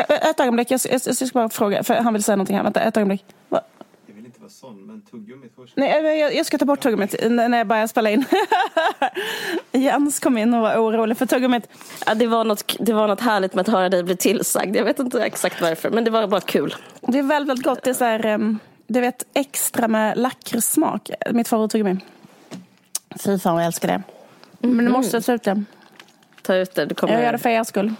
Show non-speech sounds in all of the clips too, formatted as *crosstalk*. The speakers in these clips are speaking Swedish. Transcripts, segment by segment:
Ett ögonblick, jag, jag, jag ska bara fråga, för han vill säga någonting här. Vänta, ett ögonblick. Va? Jag vill inte vara sån, men tuggummit först. Nej, jag- jag, ska ta bort tuggummit när jag börjar spela in. *laughs* Jens kom in och var orolig för tuggummit. Ja, det, var något, det var något härligt med att höra dig bli tillsagd. Jag vet inte exakt varför, men det var bara kul. Det är väldigt, väldigt gott. Det är så här, du vet, extra med lakritssmak. Mitt favorittuggummi. Fy fan vad jag älskar det. Men nu måste jag ta ut det. Ta ut det. Du kommer... Jag gör det för er skull.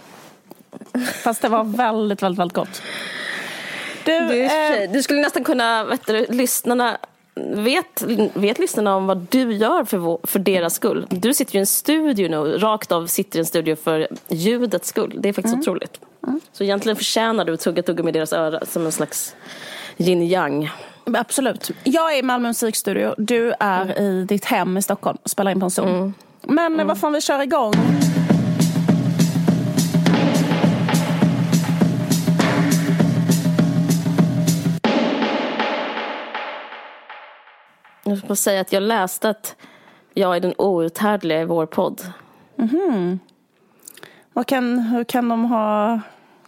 Fast det var väldigt, väldigt, väldigt gott. Du, Du, eh, du skulle nästan kunna, vet du, lyssnarna Vet, vet lyssnarna om vad du gör för, vår, för deras skull? Du sitter ju i en studio nu, rakt av sitter i en studio för ljudets skull. Det är faktiskt otroligt. Så egentligen förtjänar du att tugga tuggummi i deras öra som en slags yin yang. absolut. Jag är i Malmö musikstudio. Du är i ditt hem i Stockholm och spelar in på en Zoom. Men mm. vad fan, vi kör igång. Jag ska säga att jag läste att jag är den outhärdliga i vår podd. Vad kan, hur kan de ha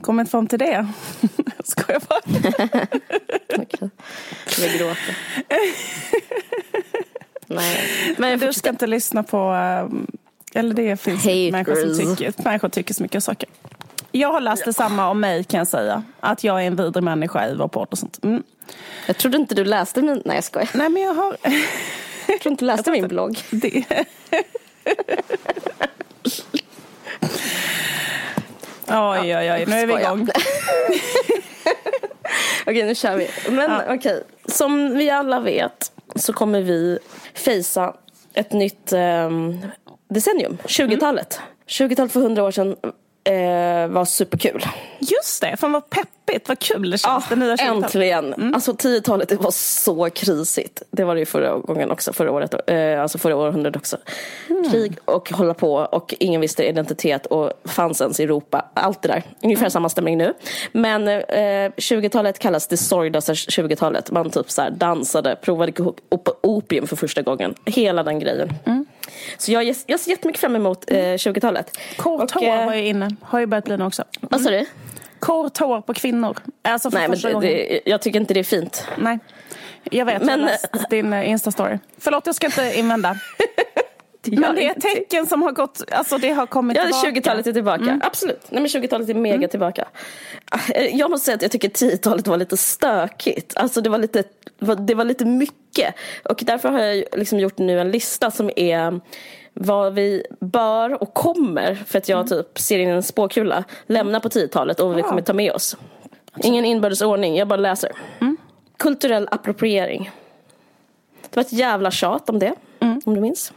kommit fram till det? *laughs* Jag skojar bara. Okej. *laughs* Jag gråter. *laughs* Nej. Men Du ska inte lyssna på... um, Eller det finns Haters. människor som tycker, människor tycker så mycket saker. Jag har läst detsamma om mig kan jag säga. Att jag är en vidrig människa i vår podd och sånt. Mm. Jag trodde inte du läste min... Nej jag skojar. Nej men jag har... Jag tror inte du läste min blogg. Det... *laughs* Oj, oj, oj. Nu är vi igång. *laughs* Okej, nu kör vi. Men Ja. okej, som vi alla vet så kommer vi fejsa ett nytt ehm, decennium, 20-talet. 20-talet för 100 år sedan eh, var superkul. Just det, fan vad peppigt, vad kul det känns. det nya 20-talet. äntligen! Alltså 10-talet det var så krisigt. Det var det ju förra gången också, förra året, eh, alltså förra århundradet också. Krig och hålla på och ingen visste identitet och fanns ens i Europa. Allt det där. Ungefär samma stämning nu. Men eh, 20-talet kallas det sorgdösa 20-talet. Man typ så dansade, provade op- opium för första gången. Hela den grejen. Så jag, jag ser jättemycket fram emot eh, 20-talet. Kort Och, hår eh, var ju inne, har ju börjat bli nu också. Vad sa du? Kort hår på kvinnor. Alltså för Nej, men det, det, jag tycker inte det är fint. Nej. Jag vet, Men- jag läst din eh, Insta-story. Förlåt, jag ska inte invända. *laughs* Men det är tecken som har gått, alltså det har kommit Ja, tillbaka. Mm. 20-talet är tillbaka. Absolut. Nej, men 20-talet är mega tillbaka. Eh, Jag måste säga att jag tycker 10-talet var lite stökigt. Alltså det var lite, det var lite mycket. Och därför har jag liksom gjort nu en lista som är vad vi bör och kommer, för att jag Mm. typ ser in en spåkula, lämna på 10-talet och vad vi kommer ta med oss. Ingen inbördes ordning, jag bara läser. Mm. Kulturell appropriering. Det var ett jävla tjat om det, Mm. om du minns.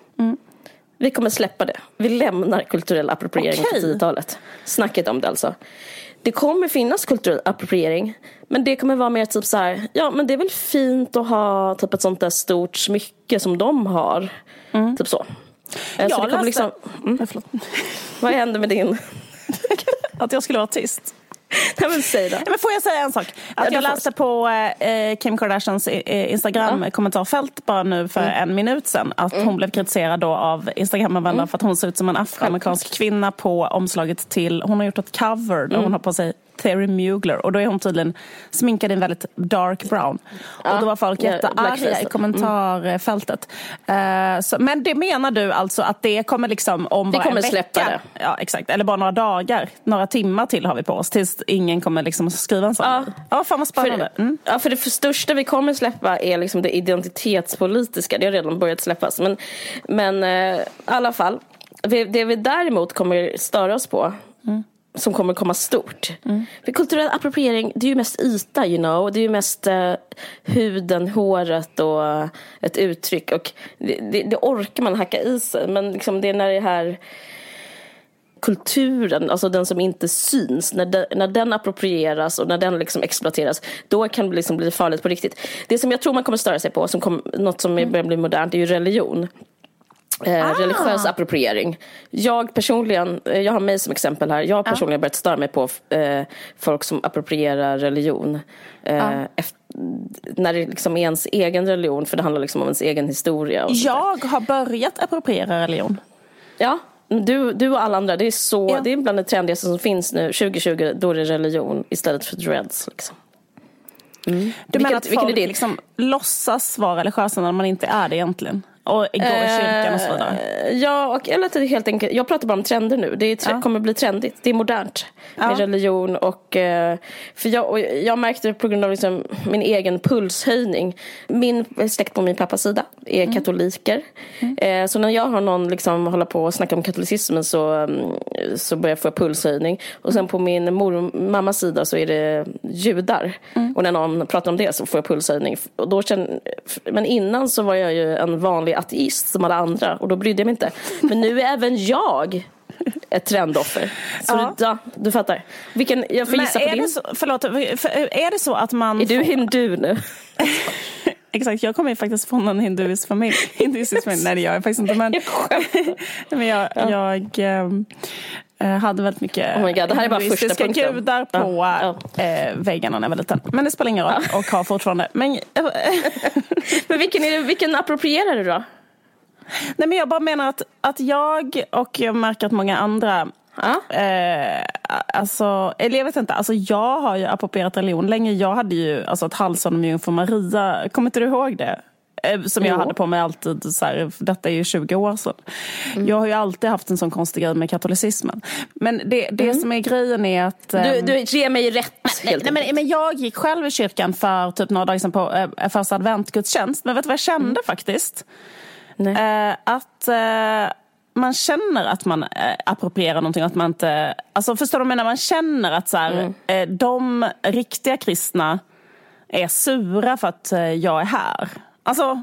Vi kommer släppa det. Vi lämnar kulturell appropriering Okej. på 10-talet. Snacket om det alltså. Det kommer finnas kulturell appropriering. Men det kommer vara mer typ så här. Ja men det är väl fint att ha typ ett sånt där stort smycke som de har. Typ så. Så Jag kommer läste... liksom, Mm. Vad händer med din? *laughs* Att jag skulle vara tyst. *laughs* Nej men säg då. Men får jag säga en sak? Att du jag läste på eh, Kim Kardashians eh, Instagram-kommentarfält bara nu för Mm. en minut sedan att hon blev kritiserad då av Instagram-användare Mm. för att hon ser ut som en afroamerikansk kvinna på omslaget till, hon har gjort ett cover där Mm. hon har på sig Terry Mugler och då är hon tydligen sminkad i en väldigt dark brown. och då var folk ja, jättearga blackface. i kommentarfältet. Eh, så, men det menar du alltså att det kommer liksom om Vi bara kommer en släppa vecka? det. Ja exakt, eller bara några dagar, några timmar till har vi på oss tills ingen kommer liksom skriva en sån. Ja. Ja, fan vad spännande. För, Mm. ja, för det för största vi kommer släppa är liksom det identitetspolitiska. Det har redan börjat släppas. Men, men eh, i alla fall. Det vi däremot kommer störa oss på. Som kommer komma stort. För kulturell appropriering, det är ju mest yta you know. Det är ju mest eh, huden, håret och ett uttryck. Och det, det, det orkar man hacka i sig. Men liksom det är när det här kulturen, alltså den som inte syns, när, de, när den approprieras och när den liksom exploateras, då kan det liksom bli farligt på riktigt. Det som jag tror man kommer störa sig på, som kom, något som börjar bli modernt, är ju religion. Eh, Ah. Religiös appropriering. Jag personligen, eh, jag har mig som exempel här, jag har personligen börjat störa mig på eh, folk som approprierar religion. Eh, efter, när det liksom är ens egen religion, för det handlar liksom om ens egen historia. Där. Jag har börjat appropriera religion. Ja, Du, du och alla andra, det är så, Ja. det är bland det trendigaste som finns nu 2020, då är det religion istället för dreads. Liksom. Du Vilken- menar att folk liksom låtsas vara religiösa när man inte är det egentligen? Och går i kyrkan och så vidare? Eh, Ja, och eller att det är helt enkelt, jag pratar bara om trender nu. Det tre- Ja. kommer bli trendigt. Det är modernt med Ja. religion och, eh, för jag, och jag märkte på grund av liksom min egen pulshöjning. Min släkt på min pappas sida är Mm. katoliker. Eh, Så när jag har någon liksom hålla på och snacka om katolicismen så, mm, så börjar jag få pulshöjning. Och sen på min mor mammas sida så är det judar. Mm. Och när någon pratar om det så får jag pulshöjning. Och då känner, men innan så var jag ju en vanlig ateist som alla andra och då brydde jag mig inte. Men nu är även jag ett trendoffer. Så Ja. ja. du fattar. Vilken, jag får Men gissa på är din. det, så, förlåt, för, är det så att man... Är du hindu nu? *laughs* Exakt, jag kommer ju faktiskt från en hinduisk familj. *laughs* Hinduistisk familj. Nej, det gör jag faktiskt inte. Men, *laughs* men jag, jag eh, hade väldigt mycket Oh my God, det här är bara hinduistiska gudar på Ja, Eh, väggarna när jag var liten. Men det spelar ingen roll och har fortfarande. Men, eh, *laughs* Men vilken, är vilken approprierar du då? nej, men jag bara menar att, att jag och jag märker att många andra Ja. Eh, alltså, eller jag vet inte, alltså jag har ju approprierat religion länge. Jag hade ju alltså ett halsband med jungfru Maria, kommer inte du ihåg det? Eh, Som jag Jo. hade på mig alltid, så här, detta är ju 20 år sedan. Mm. Jag har ju alltid haft en sån konstig grej med katolicismen. Men det, det som är grejen är att... Mm. Du, ehm, du ger mig rätt helt Nej, men, men jag gick själv i kyrkan för typ några dagar sedan på eh, första adventgudstjänst. Men vet du vad jag kände Mm. faktiskt? Nej. Eh, att eh, man känner att man eh, approprierar någonting. Att man inte, alltså förstår du vad jag menar? Man känner att så här, Mm. eh, de riktiga kristna är sura för att eh, jag är här. Alltså,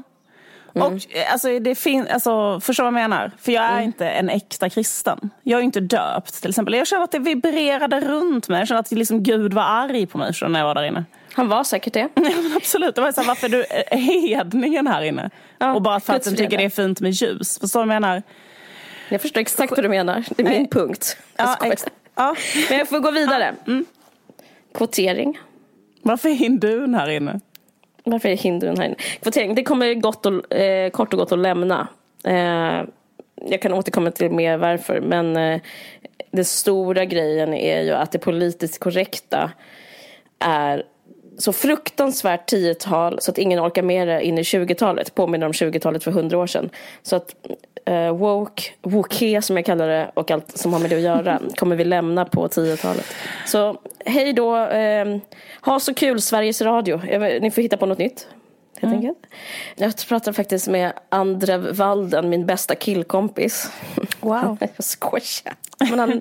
Mm. och, eh, alltså, det fin- alltså, förstår du vad jag menar? För jag är Mm. inte en äkta kristen. Jag är inte döpt till exempel. Jag känner att det vibrerade runt mig. Jag känner att liksom Gud var arg på mig när jag var där inne. Han var säkert det. *laughs* Ja, absolut. Det var så här, varför är du hedningen här inne? Ja, och bara för att gudsfriden. tycker det är fint med ljus. Förstår du vad jag menar? Jag förstår exakt vad du menar. Det är min punkt. Ja, ja. Men jag får gå vidare. mm. Kvotering. Varför är hindun här inne? Varför är hindun här inne? Kvotering, det kommer gott och, eh, kort och gott att lämna. Eh, jag kan återkomma till mer varför, men eh, den stora grejen är ju att det politiskt korrekta är så fruktansvärt 10-tal så att ingen orkar med det in i 20-talet. Påminner om 20-talet för 100 år sedan. Så att eh, woke, woke som jag kallar det och allt som har med det att göra *laughs* kommer vi lämna på 10-talet. Så hej då. Eh, ha så kul Sveriges Radio. Ni får hitta på något nytt. Helt enkelt. Jag pratade faktiskt med Andrev Walden, min bästa killkompis. Wow. *laughs* Jag skojar. Men han,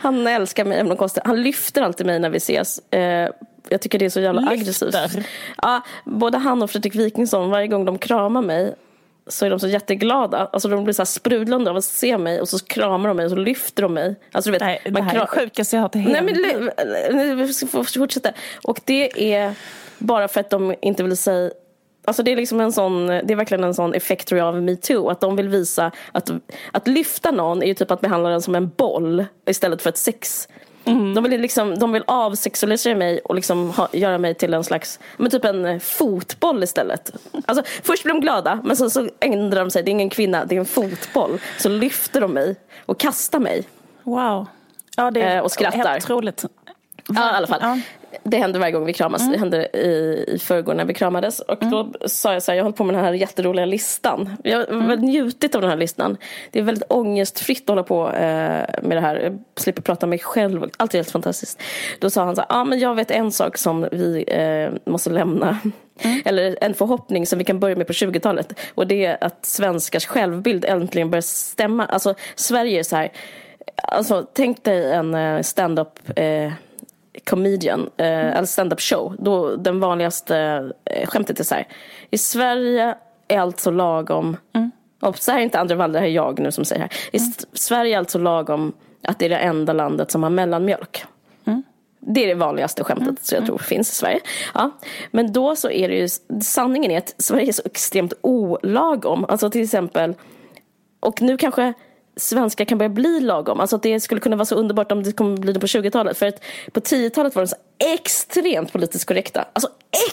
han älskar mig. om konstigt. Han lyfter alltid mig när vi ses. Eh, jag tycker det är så jävla Lyfter? aggressivt. Ja, både han och Fredrik Wikingsson, varje gång de kramar mig så är de så jätteglada. Alltså de blir så sprudlande av att se mig och så kramar de mig och så lyfter de mig. Alltså du vet, Nej, det man här är det kram- sjukaste jag har hört i hela Nej men fortsätta. Och det är bara för att de inte vill säga Alltså det är liksom en sån, det är verkligen en sån effekt av metoo. Att de vill visa att, att lyfta någon är ju typ att behandla den som en boll istället för ett sex. Mm. De vill, liksom, de vill avsexualisera mig och liksom ha, göra mig till en slags, men typ en fotboll istället. Alltså först blir de glada men sen så ändrar de sig, det är ingen kvinna, det är en fotboll. Så lyfter de mig och kastar mig. Wow. Ja, det är Eh, och skrattar. helt otroligt. Ja, i alla fall. Ja. Det händer varje gång vi kramas. Det hände i, i förrgår när vi kramades. Och då sa jag så här, jag håller på med den här jätteroliga listan. Jag har väldigt njutit av den här listan. Det är väldigt ångestfritt att hålla på eh, med det här. Jag slipper prata med mig själv. Allt är helt fantastiskt. Då sa han så här, ah, men jag vet en sak som vi eh, måste lämna. *laughs* Eller en förhoppning som vi kan börja med på 20-talet. Och det är att svenskars självbild äntligen börjar stämma. Alltså Sverige är så här, alltså tänk dig en eh, stand-up eh, comedian, eh, eller stand-up show. Då den vanligaste eh, skämtet är så här. I Sverige är allt så lagom. Och så här är inte andra Wall, det här är jag nu som säger här. I S- Sverige är allt så lagom att det är det enda landet som har mellanmjölk. Det är det vanligaste skämtet som jag tror finns i Sverige. Ja. Men då så är det ju, sanningen är att Sverige är så extremt olagom. Alltså till exempel, och nu kanske svenskar kan börja bli lagom. Alltså att det skulle kunna vara så underbart om det kommer bli det på 20-talet. För att på 10-talet var det så extremt politiskt korrekta. Alltså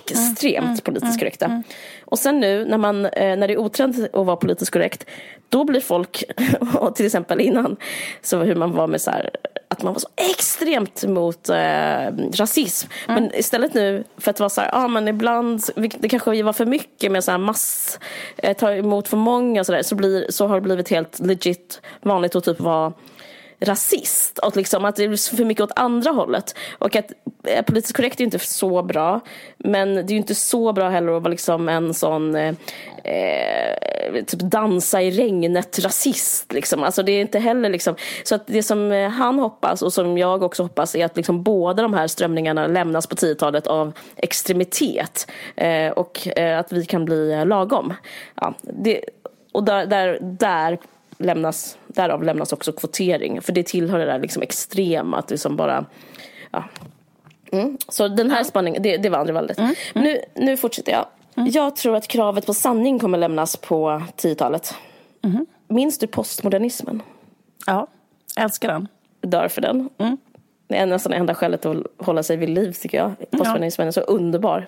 extremt Mm, politiskt korrekta. Och sen nu när, man, eh, när det är otrend att vara politiskt korrekt, då blir folk, *laughs* och till exempel innan, så hur man var med så här, att man var så extremt mot eh, rasism. Mm. Men istället nu, för att vara så här, ah, men ibland, det kanske var för mycket med så här mass, eh, ta emot för många och så där, så, blir, så har det blivit helt legit vanligt att typ vara rasist. Och liksom att det är för mycket åt andra hållet. Och att eh, politiskt korrekt är inte så bra. Men det är ju inte så bra heller att vara liksom en sån eh, typ dansa i regnet rasist. Liksom. Alltså det är inte heller liksom. Så att det som eh, han hoppas och som jag också hoppas är att liksom båda de här strömningarna lämnas på 10-talet av extremitet. Eh, och eh, att vi kan bli lagom. Ja, det, och där, där, där lämnas, därav lämnas också kvotering. För det tillhör det där liksom extrema, att det som bara... Ja. Mm. Så den här spaningen, det, det var andra valet. Mm. Nu, nu fortsätter jag. Jag tror att kravet på sanning kommer lämnas på 10-talet. Mm-hmm. Minns du postmodernismen? Ja, älskar den. Dör för den. Mm. Det är nästan enda skälet att hålla sig vid liv tycker jag. Postmodernismen är så underbar.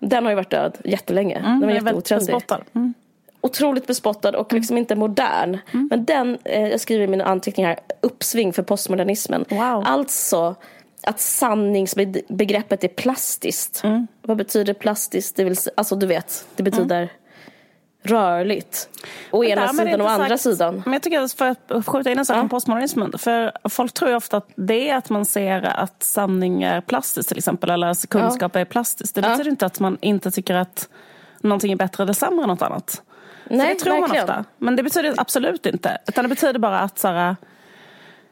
Den har ju varit död jättelänge. var Mm. Den är väldigt jätteotrendig. Mm. Otroligt bespottad och liksom inte modern. Men den, eh, jag skriver i mina anteckningar, uppsving för postmodernismen. Wow. Alltså att sanningsbegreppet är plastiskt. Vad betyder plastiskt? Det vill, alltså du vet, det betyder rörligt. Å ena sidan och andra sagt- sidan. Men jag tycker att för att skjuta in en sak Ja. om postmodernismen. För folk tror ju ofta att det är att man ser att sanning är plastiskt till exempel. Eller att kunskap är plastiskt. Det Ja. betyder inte att man inte tycker att någonting är bättre eller sämre än något annat. För Nej, det tror verkligen. man ofta. Men det betyder absolut inte. Utan det betyder bara att så här,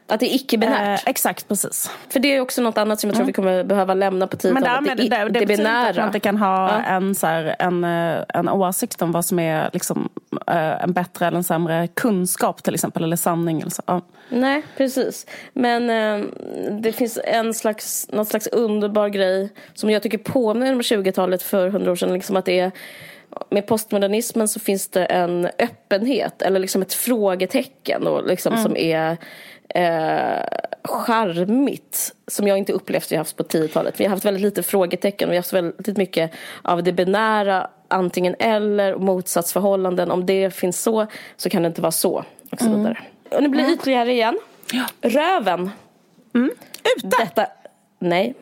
Att det är icke-binärt. eh, Exakt, precis. För det är också något annat som jag tror vi kommer behöva lämna på Men 10-talet. därmed, det, det, det, det, betyder inte att binära. man inte kan ha Ja. en, så här, en, eh, en åsikt om vad som är liksom, eh, en bättre eller en sämre kunskap till exempel. Eller sanning. Eller så. Ja. Nej, precis. Men eh, det finns en slags, någon slags underbar grej som jag tycker påminner om 20-talet för hundra år sedan. Liksom att det är, med postmodernismen så finns det en öppenhet eller liksom ett frågetecken och liksom som är eh, charmigt som jag inte upplevt vi haft på 10-talet. Vi har haft väldigt lite frågetecken. Vi har haft väldigt mycket av det binära antingen eller och motsatsförhållanden. Om det finns så så kan det inte vara så. Och så vidare. Och nu blir det ytterligare igen. Röven. Ute! Detta, nej.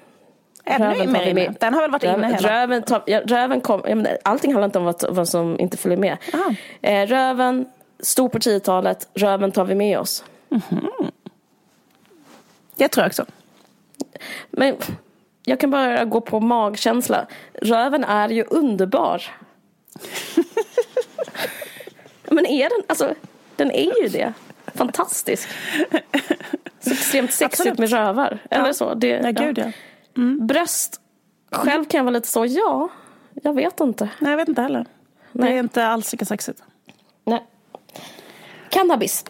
Ännu inne. med. Den har väl varit inne Röven, hela... röven, tar, ja, röven kom, ja, men allting handlar inte om vad, vad som inte följer med. Aha. Eh, röven, stor på 10-talet, röven tar vi med oss. Tror jag också. Men jag kan bara gå på magkänsla. Röven är ju underbar. *laughs* men är den, alltså den är ju det. Fantastisk. Så extremt sexigt Absolut. med rövar. Eller Ja. så. Det, Ja, gud ja. Bröst. Själv kan jag vara lite så, ja, jag vet inte. Nej, jag vet inte heller. Det Nej. är inte alls lika sexigt. Nej. Cannabis.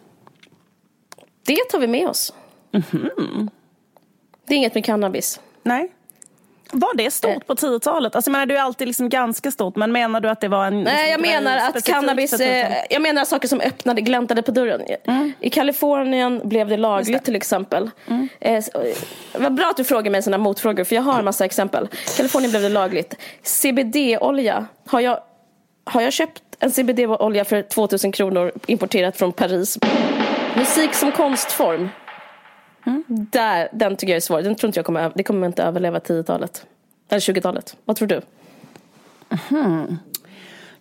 Det tar vi med oss. Mhm. Det är inget med cannabis. Nej. Var det stort Eh. på 10-talet? Alltså, jag menar, det är alltid liksom ganska stort, men menar du att det var en Nej, jag menar att cannabis, för 10-talet? eh, jag menar saker som öppnade, gläntade på dörren. I Kalifornien blev det lagligt till exempel. Så- eh, vad bra att du frågar mig sådana motfrågor, för jag har en massa exempel. Kalifornien blev det lagligt. CBD-olja, har jag, har jag köpt en CBD-olja för 2000 kronor importerat från Paris? Musik som konstform. Där, den tycker jag är svår. Den tror inte jag kommer, det kommer inte överleva 10-talet. Eller 20-talet. Vad tror du?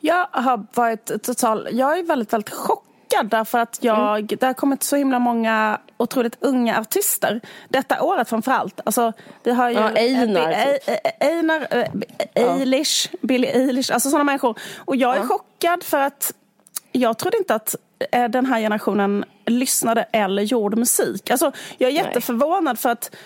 Jag har varit total... Jag är väldigt, väldigt chockad därför att jag, Mm. det har kommit så himla många otroligt unga artister. Detta året framförallt. Alltså, vi har ju... Ja, Einar, typ. Einar, eh, Eilish, Billie Eilish, alltså sådana människor. Och jag är chockad för att jag trodde inte att den här generationen lyssnade eller gjorde musik. Alltså, jag är jätteförvånad för att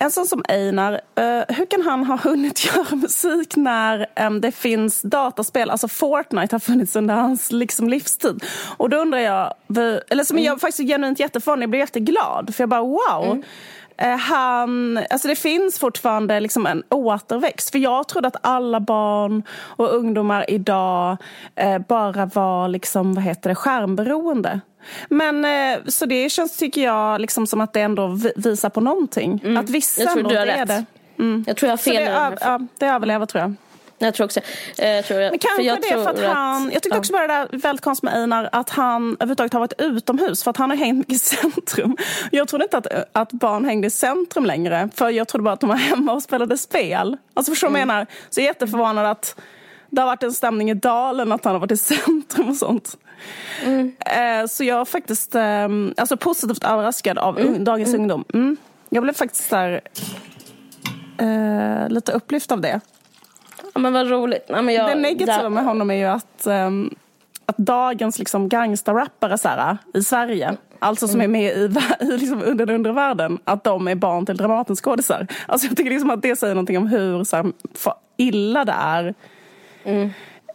en sån som Einar, eh, hur kan han ha *laughs* hunnit göra musik när det finns dataspel? Alltså Fortnite har funnits under hans liksom, livstid. Och då undrar jag, eller som jag faktiskt genuint jätteförvånad, jag blir jätteglad. För jag bara wow. Eh, Han, alltså det finns fortfarande liksom en återväxt. För jag trodde att alla barn och ungdomar idag eh, bara var liksom, vad heter det, skärmberoende. Men eh, så det känns, tycker jag, liksom som att det ändå vi- visar på någonting. Att vissa jag tror du har är rätt. det. Mm. Jag tror jag har fel. Det, ja, det överlever tror jag. Jag tror också jag tror jag, Men kanske jag det för att, att han... Jag tyckte ja. också bara det där väldigt konstigt med Einar att han överhuvudtaget har varit utomhus för att han har hängt mycket i centrum. Jag trodde inte att, att barn hängde i centrum längre för jag trodde bara att de var hemma och spelade spel. Alltså förstår du mm. menar? Så jag är jätteförvånad att det har varit en stämning i dalen att han har varit i centrum och sånt. Mm. Eh, så jag är faktiskt eh, alltså positivt överraskad av mm. dagens mm. ungdom. Mm. Jag blev faktiskt där, eh, lite upplyft av det. Ja, men vad roligt. Ja, men jag, det negativa där... med honom är ju att, um, att dagens liksom, gangsterrappare så här, i Sverige, alltså som mm. är med i, *laughs* i liksom, under den undre världen, att de är barn till Dramatenskådisar. Alltså jag tycker liksom att det säger någonting om hur så här, illa det är mm.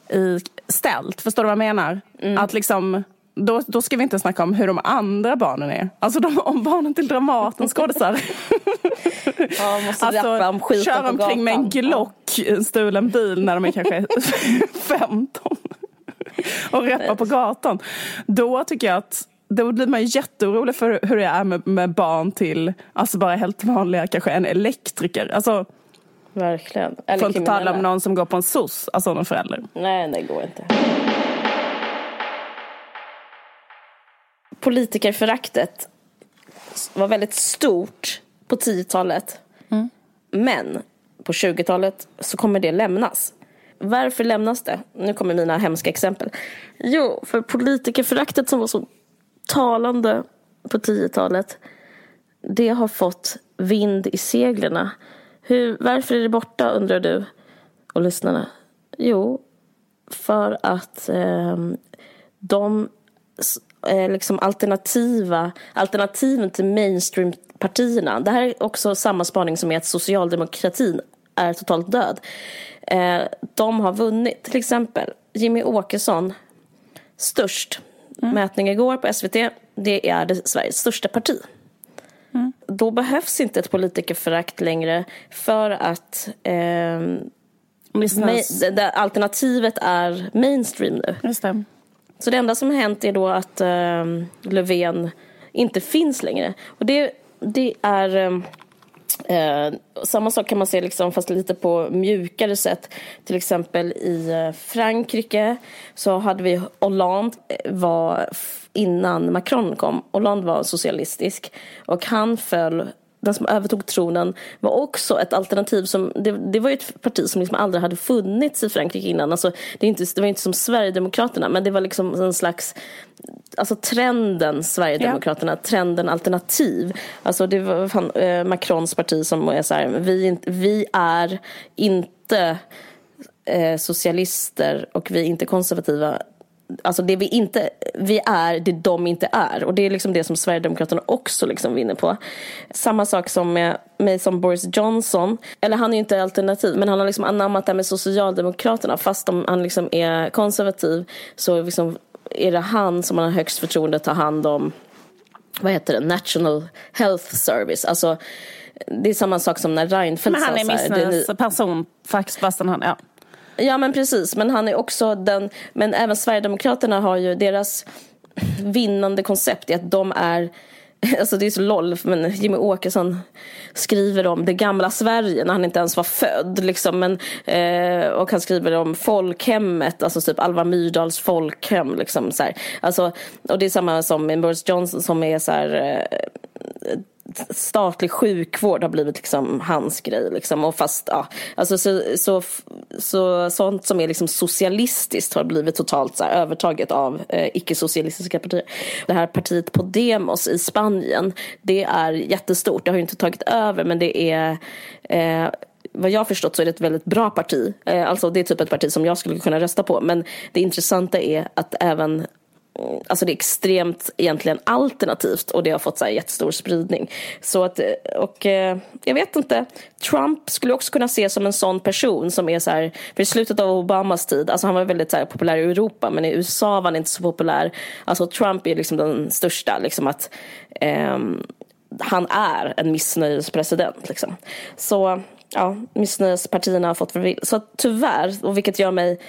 i ställt. Förstår du vad jag menar? Mm. Att liksom då, då ska vi inte snacka om hur de andra barnen är. Alltså de, om barnen till Dramaten skådisar. *laughs* ja, måste alltså, om kör omkring med en Glock i en stulen bil när de är kanske *laughs* 15 och rappar på gatan. Då tycker jag att då blir man jätteorolig för hur det är med, med barn till alltså bara helt vanliga, kanske en elektriker. Alltså, Verkligen. Eller Får inte tala om någon som går på en SOS, alltså någon förälder. Nej, det går inte. Politikerföraktet var väldigt stort på 10-talet. Mm. Men på 20-talet så kommer det lämnas. Varför lämnas det? Nu kommer mina hemska exempel. Jo, för politikerföraktet som var så talande på 10-talet det har fått vind i seglen. Hur, varför är det borta undrar du och lyssnarna? Jo, för att eh, de eh, liksom alternativa, alternativen till mainstream-partierna. Det här är också samma spaning som är att socialdemokratin är totalt död. Eh, de har vunnit. Till exempel Jimmy Åkesson, störst. Mm. Mätning igår på SVT. Det är det Sveriges största parti. Mm. Då behövs inte ett politikerförakt längre för att eh, alternativet är mainstream nu. Just det. Så det enda som har hänt är då att eh, Löfven inte finns längre. Och det, det är ehm, eh, samma sak kan man se liksom, fast lite på mjukare sätt. Till exempel i eh, Frankrike så hade vi Hollande eh, var innan Macron kom. Hollande var socialistisk och han föll den som övertog tronen var också ett alternativ som, det, det var ju ett parti som liksom aldrig hade funnits i Frankrike innan. Alltså, det, är inte, det var inte som Sverigedemokraterna men det var liksom en slags, alltså trenden Sverigedemokraterna, ja. trenden alternativ. Alltså det var fan, eh, Macrons parti som är så här, vi, vi är inte eh, socialister och vi är inte konservativa Alltså det vi inte, vi är det de inte är. Och det är liksom det som Sverigedemokraterna också liksom vinner på. Samma sak som med mig som Boris Johnson. Eller han är ju inte alternativ, men han har liksom anammat det här med Socialdemokraterna. Fast om han liksom är konservativ så liksom är det han som man har högst förtroende att ta hand om vad heter det, National Health Service. Alltså det är samma sak som när Reinfeldt sa Men han är missnöjesperson faktiskt fastän han, ja. Ja men precis, men han är också den, men även Sverigedemokraterna har ju deras vinnande koncept i att de är *laughs* Alltså det är så loll, men Jimmy Åkesson skriver om det gamla Sverige när han inte ens var född. Liksom, men, eh, och han skriver om folkhemmet, alltså typ Alva Myrdals folkhem. Liksom, så här. Alltså, och det är samma som med Boris Johnson som är så här, eh, statlig sjukvård har blivit liksom hans grej. Liksom. Och fast, ja, alltså så, så, så, sånt som är liksom socialistiskt har blivit totalt så här, övertaget av eh, icke-socialistiska partier. Det här partiet Podemos i Spanien, det är jättestort. Det har ju inte tagit över men det är eh, vad jag har förstått så är det ett väldigt bra parti. Eh, alltså det är typ ett parti som jag skulle kunna rösta på. Men det intressanta är att även Mm, alltså det är extremt egentligen alternativt och det har fått så här jättestor spridning. Så att, eh, och eh, jag vet inte, Trump skulle också kunna ses som en sån person som är så här, för i slutet av Obamas tid, alltså han var väldigt så här, populär i Europa men i USA var han inte så populär. Alltså Trump är liksom den största, liksom att eh, han är en missnöjespresident. Liksom. Så ja, missnöjespartierna har fått förvill. Så tyvärr, och vilket gör mig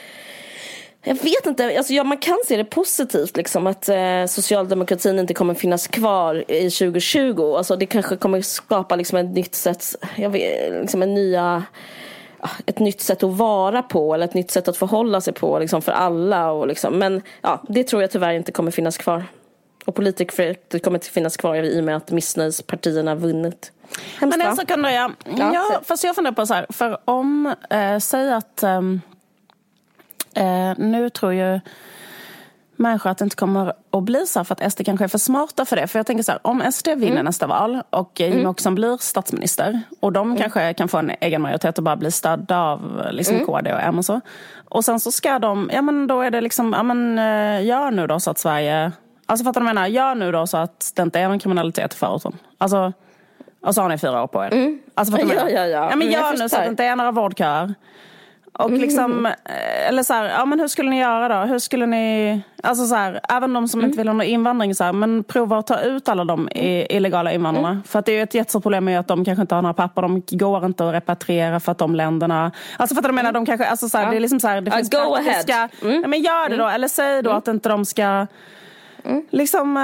jag vet inte, alltså, ja, man kan se det positivt liksom att eh, socialdemokratin inte kommer finnas kvar i 2020. Alltså, det kanske kommer skapa liksom, ett nytt sätt, jag vet, liksom en nya ett nytt sätt att vara på eller ett nytt sätt att förhålla sig på liksom, för alla. Och liksom. Men ja, det tror jag tyvärr inte kommer finnas kvar. Och politikerföraktet kommer inte finnas kvar i och med att missnöjespartierna vunnit. Hemskt, Men en sak undrar jag. Ja, ja, fast jag funderar på så här, för om, eh, säg att eh, nu tror ju människor att det inte kommer att bli så här för att SD kanske är för smarta för det. För jag tänker så här, om SD vinner mm. nästa val och Jimmie mm. Åkesson blir statsminister och de mm. kanske kan få en egen majoritet och bara bli stödda av liksom mm. KD och M och så. Och sen så ska de, ja men då är det liksom, ja men eh, gör nu då så att Sverige, alltså fattar du vad jag menar? Gör nu då så att det inte är någon kriminalitet i förorten. Alltså, och så har ni fyra år på er. Mm. Alltså, fattar du *laughs* ja, ja, ja. ja men gör nu så att det inte är några vårdköer. Och mm. liksom, eh, eller så här, ja men hur skulle ni göra då? Hur skulle ni, alltså så här, även de som mm. inte vill ha någon invandring, så här, men prova att ta ut alla de illegala invandrarna. Mm. För att det är ju ett jättestort problem med att de kanske inte har några papper, de går inte att repatriera för att de länderna, alltså för att de menar, de kanske, alltså så här, ja. det är liksom så det finns uh, go ahead. Mm. Ja, men gör det då, mm. eller säg då mm. att inte de ska Mm. Liksom, eh,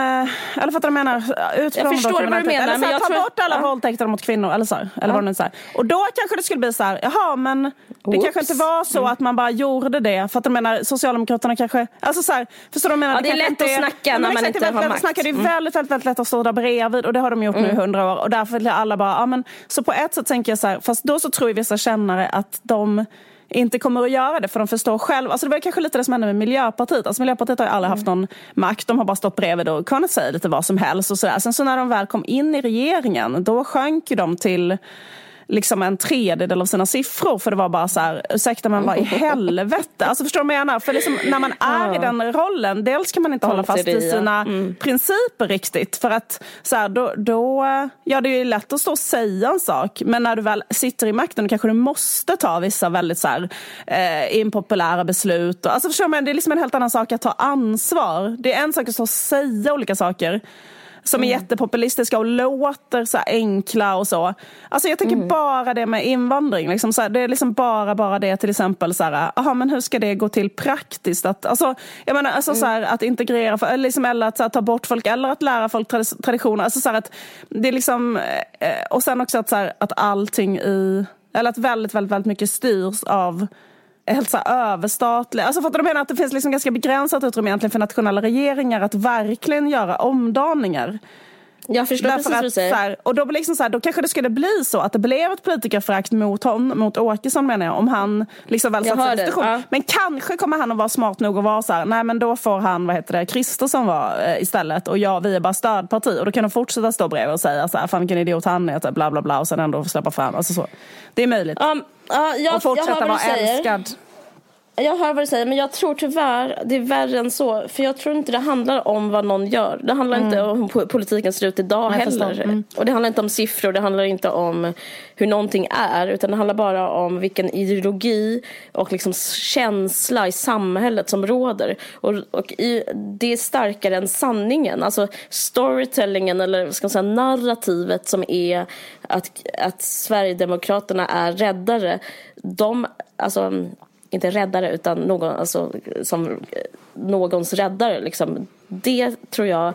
eller fattar du vad jag menar? Ut jag förstår vad du menar. Eller så men jag ta tror... bort alla ja. våldtäkter mot kvinnor. Eller så, eller ja. vad det så här. Och då kanske det skulle bli så här, jaha men det Oops. kanske inte var så mm. att man bara gjorde det. För att du menar, Socialdemokraterna kanske, alltså så här, förstår du menar? Ja, det, är lätt att snacka när man inte har makt. Snacka, det är mm. väldigt, väldigt, väldigt lätt att stå där bredvid och det har de gjort mm. nu i hundra år. Och därför vill alla bara, ja men så på ett sätt tänker jag så här, fast då så tror ju vissa kännare att de inte kommer att göra det för de förstår själv. Alltså det var kanske lite det som hände med Miljöpartiet. Alltså Miljöpartiet har ju aldrig haft någon makt. De har bara stått bredvid och kunnat säga lite vad som helst. Och sådär. Sen så när de väl kom in i regeringen då sjönk de till liksom en tredjedel av sina siffror. För det var bara så här, ursäkta men vad i *laughs* helvete. Alltså förstår du vad jag menar? För liksom, när man är i den rollen, dels kan man inte hålla fast vid sina mm. principer riktigt. För att så här, då, då, ja det är ju lätt att stå och säga en sak. Men när du väl sitter i makten kanske du måste ta vissa väldigt så här, eh, impopulära beslut. Alltså förstår du, det är liksom en helt annan sak att ta ansvar. Det är en sak att stå och säga olika saker som är mm. jättepopulistiska och låter så enkla och så. Alltså jag tänker mm. bara det med invandring. Liksom så här, det är liksom bara, bara det till exempel så här, aha, men hur ska det gå till praktiskt? Att, alltså, jag menar, alltså, mm. så här, att integrera, eller, liksom, eller att här, ta bort folk eller att lära folk traditioner. Alltså, så här, att det är liksom, eh, och sen också att, så här, att allting i, eller att väldigt, väldigt, väldigt mycket styrs av helt så överstatliga. Alltså fattar du menar att det finns liksom ganska begränsat utrymme egentligen för nationella regeringar att verkligen göra omdaningar. Jag förstår Därför precis vad du säger. Här, och då, liksom så här, då kanske det skulle bli så att det blev ett politikerförakt mot, hon, mot Åkesson menar jag, om han liksom väl satt sig ja. Men kanske kommer han att vara smart nog att vara så här, nej men då får han, vad heter det, Kristersson vara eh, istället och jag, vi är bara stödparti. Och då kan de fortsätta stå bredvid och säga så här, fan vilken idiot han är, typ, bla bla bla och sen ändå släppa fram, alltså så. Det är möjligt. Um, uh, jag, och fortsätta vara älskad. Jag hör vad du säger, men jag tror tyvärr det är värre än så. För jag tror inte det handlar om vad någon gör. Det handlar mm. inte om hur politiken ser ut idag jag heller. Mm. Och det handlar inte om siffror, det handlar inte om hur någonting är. Utan det handlar bara om vilken ideologi och liksom känsla i samhället som råder. Och, och i, det är starkare än sanningen. Alltså storytellingen, eller ska man säga narrativet som är att, att Sverigedemokraterna är räddare. De, alltså inte räddare utan någon, alltså, som eh, någons räddare. Liksom. Det tror jag,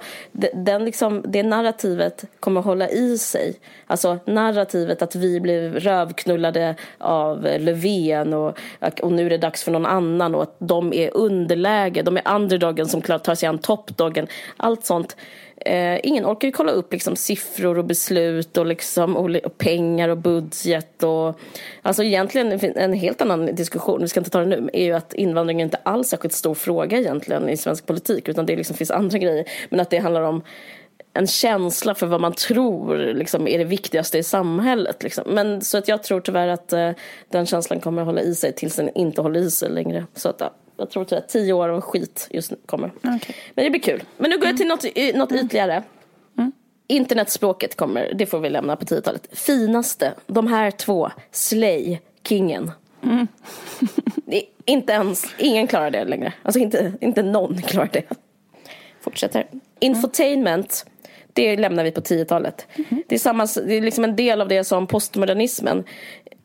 den liksom, det narrativet kommer att hålla i sig. Alltså narrativet att vi blev rövknullade av Löfven och, och nu är det dags för någon annan och att de är underläge, de är underdogen som tar sig an toppdogen. Allt sånt Eh, ingen orkar ju kolla upp liksom, siffror och beslut och, liksom, och pengar och budget. Och, alltså egentligen en helt annan diskussion, vi ska inte ta det nu, är ju att invandring är inte alls särskilt stor fråga egentligen i svensk politik utan det liksom finns andra grejer. Men att det handlar om en känsla för vad man tror liksom, är det viktigaste i samhället. Liksom. Men, så att jag tror tyvärr att eh, den känslan kommer att hålla i sig tills den inte håller i sig längre. Så att, ja, jag tror att tio år av skit just nu kommer. Okay. Men det blir kul. Men nu går jag till något, något mm. ytligare. Mm. Internetspråket kommer, det får vi lämna på 10-talet. Finaste, de här två, Slay, Kingen. Mm. *laughs* inte ens, ingen klarar det längre. Alltså inte, inte någon klarar det. Fortsätter. Infotainment, det lämnar vi på 10-talet. Mm. Det är, samma, det är liksom en del av det som postmodernismen.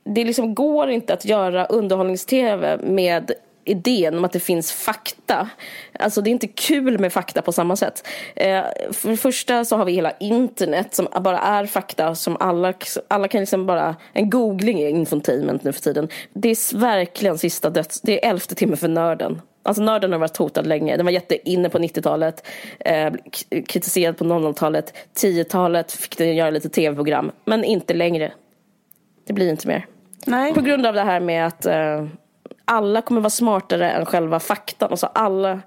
Det liksom går inte att göra underhållnings-tv med idén om att det finns fakta. Alltså det är inte kul med fakta på samma sätt. Eh, för det första så har vi hela internet som bara är fakta som alla, alla kan liksom bara, en googling är infotainment nu för tiden. Det är verkligen sista döds, det är elfte timme för nörden. Alltså nörden har varit hotad länge. Den var jätteinne på 90-talet, eh, kritiserad på 00-talet. 10-talet fick den göra lite tv-program, men inte längre. Det blir inte mer. Nej. På grund av det här med att eh, alla kommer vara smartare än själva faktan. Alltså alla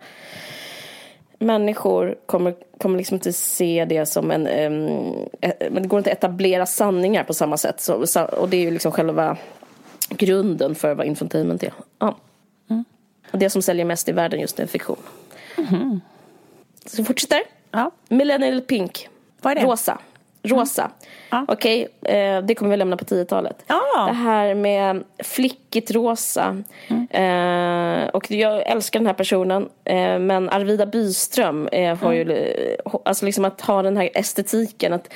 människor kommer, kommer liksom inte se det som en... Um, men det går inte att etablera sanningar på samma sätt. Så, och det är ju liksom själva grunden för vad infotainment är. Ja. Mm. Och det som säljer mest i världen just nu är fiktion. Mm. Så vi fortsätter. Ja. Millennial Pink. Vad är det? Rosa. Rosa. Mm. Okej, okay, eh, det kommer vi lämna på 10-talet. Ja. Det här med flickigt rosa. Mm. Eh, och jag älskar den här personen. Eh, men Arvida Byström har mm. ju, alltså liksom att ha den här estetiken. Att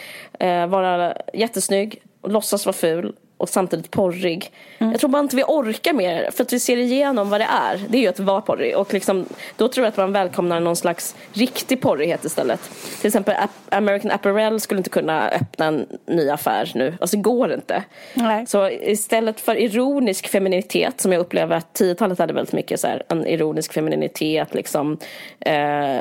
vara jättesnygg, och låtsas vara ful och samtidigt porrig. Mm. Jag tror bara inte vi orkar mer för att vi ser igenom vad det är. Det är ju att vara porrig och liksom, då tror jag att man välkomnar någon slags riktig porrighet istället. Till exempel American Apparel skulle inte kunna öppna en ny affär nu. Alltså det går inte. Nej. Så istället för ironisk femininitet som jag upplever att 10-talet hade väldigt mycket så här, en ironisk femininitet liksom eh,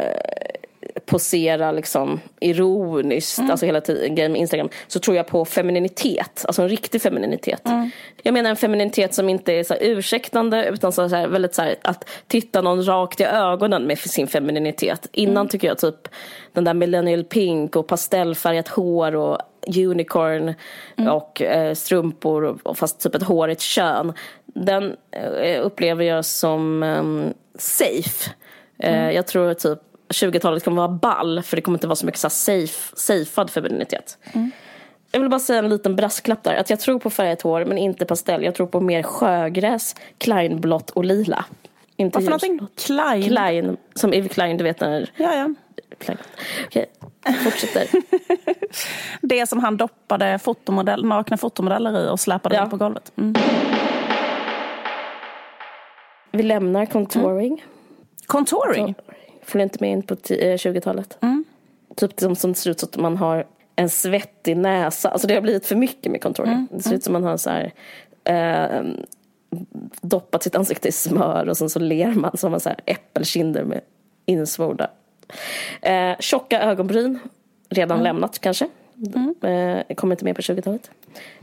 posera liksom ironiskt, mm. alltså hela tiden med Instagram, så tror jag på femininitet, alltså en riktig femininitet. Mm. Jag menar en femininitet som inte är så här ursäktande utan så här, väldigt så här, att titta någon rakt i ögonen med sin femininitet. Innan mm. tycker jag typ den där millennial pink och pastellfärgat hår och unicorn mm. och eh, strumpor och fast typ ett hårigt kön. Den eh, upplever jag som safe. Eh, mm. jag tror typ 20-talet kommer vara ball för det kommer inte vara så mycket så safe, safead femininitet. Mm. Jag vill bara säga en liten brasklapp där. Att jag tror på färgat hår men inte pastell. Jag tror på mer sjögräs, kleinblått och lila. Inte Vad för någonting? Klein? Klein, som Eve Klein, du vet när... Ja, ja. Klein. Okej, fortsätter. *laughs* det som han doppade fotomodell, nakna fotomodeller i och släpade ja. på golvet. Mm. Vi lämnar contouring. Mm. Contouring? Följer inte med in på 20-talet. Mm. Typ som, som ser ut som att man har en svettig näsa. Alltså det har blivit för mycket med contouring. Mm. Det ser ut som man har så här, eh, doppat sitt ansikte i smör och sen så ler man som man så här äppelkinder med insvorda. Eh, tjocka ögonbryn, redan mm. lämnat kanske. Mm. Eh, kommer inte med på 20-talet.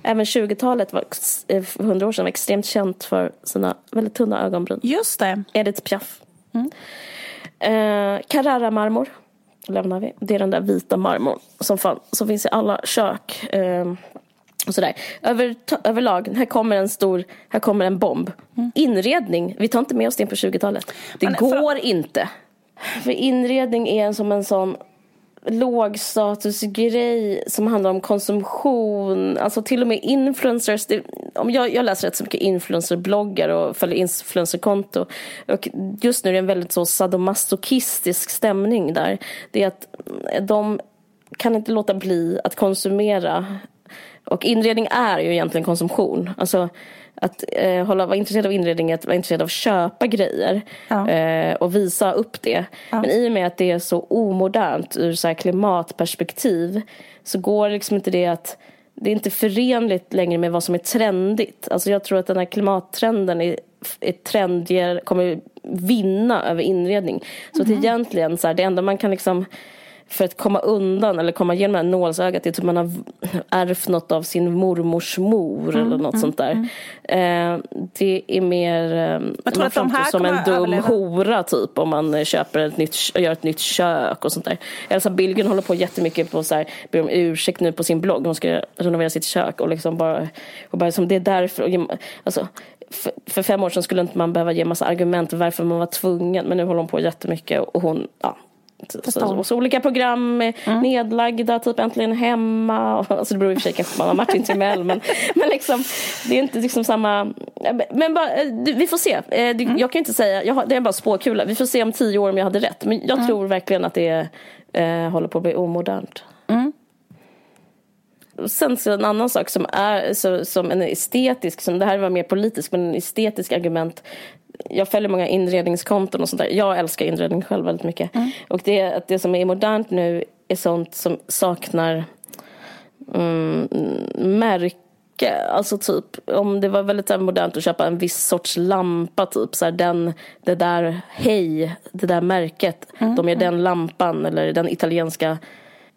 Även 20-talet var, eh, för hundra år sedan var extremt känt för sina väldigt tunna ögonbryn. Just det. Edith Piaf. Mm. Eh, Carrara-marmor lämnar vi. Det är den där vita marmorn som, fan, som finns i alla kök. Eh, och sådär. Över, överlag, här kommer en stor, här kommer en bomb. Mm. Inredning, vi tar inte med oss det på 20-talet. Det Men, går för... inte. För inredning är som en sån lågstatusgrej som handlar om konsumtion. Alltså till och med influencers. Det, om jag, jag läser rätt så mycket influencerbloggar och följer influencerkonto. Och just nu är det en väldigt så sadomasochistisk stämning där. Det är att de kan inte låta bli att konsumera. Och inredning är ju egentligen konsumtion. Alltså att eh, hålla, vara intresserad av inredning är att vara intresserad av att köpa grejer ja. eh, och visa upp det. Ja. Men i och med att det är så omodernt ur så klimatperspektiv så går liksom inte det att det är inte förenligt längre med vad som är trendigt. Alltså jag tror att den här klimattrenden är, är trendigare, kommer vinna över inredning. Så mm. att mhm. egentligen så här, det enda man kan liksom för att komma undan eller komma igenom det här nålsögat. Det är typ man har ärvt något av sin mormors mor mm, eller något mm, sånt där. Mm. Eh, det är mer eh, de här som en dum överleva. hora typ om man köper ett nytt, gör ett nytt kök och sånt där. Elsa Billgren håller på jättemycket på så här, ber om ursäkt nu på sin blogg. Hon ska renovera sitt kök och liksom bara, och bara som det är därför. Och, alltså, för, för fem år sedan skulle inte man behöva ge massa argument varför man var tvungen. Men nu håller hon på jättemycket och hon, ja, så, och så olika program mm. nedlagda, typ Äntligen Hemma. *laughs* alltså det beror i och för sig kanske på man har Martin Timell. men, men liksom, det är inte liksom samma... Men bara, eh, vi får se. Eh, mm. Jag kan inte säga, jag har, det är bara spåkula. Vi får se om tio år om jag hade rätt. Men jag mm. tror verkligen att det eh, håller på att bli omodernt. Mm. Sen så en annan sak som är så, som en estetisk, som det här var mer politisk, men en estetisk argument jag följer många inredningskonton och sånt där. Jag älskar inredning själv väldigt mycket. Mm. Och det, att det som är modernt nu är sånt som saknar mm, märke. Alltså typ om det var väldigt modernt att köpa en viss sorts lampa typ så här, den, det där hej, det där märket. De är den lampan eller den italienska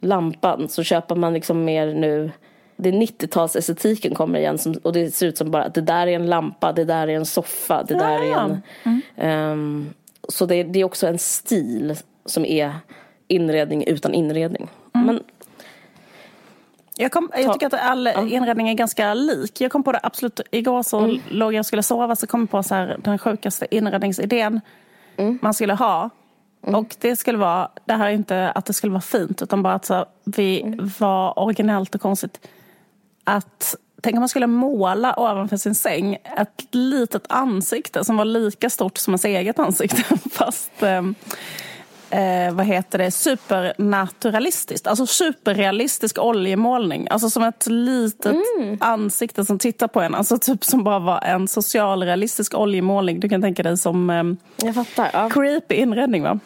lampan så köper man liksom mer nu det är 90-talsestetiken kommer igen som, och det ser ut som bara det där är en lampa, det där är en soffa, det där är en... ehm, så det, det är också en stil som är inredning utan inredning. Men Jag, kom, jag tycker att all inredning är ganska lik. Jag kom på det absolut igår så låg jag och skulle sova så kom jag på så här, den sjukaste inredningsidén man skulle ha. Och det skulle vara, det här är inte att det skulle vara fint utan bara att så, vi var originellt och konstigt. Att, tänk om man skulle måla ovanför sin säng ett litet ansikte som var lika stort som ens eget ansikte *laughs* fast ehm, eh, vad heter det, supernaturalistiskt. Alltså superrealistisk oljemålning. Alltså som ett litet ansikte som tittar på en. Alltså typ som bara var en socialrealistisk oljemålning. Du kan tänka dig som jag fattar. Ja. creepy inredning va?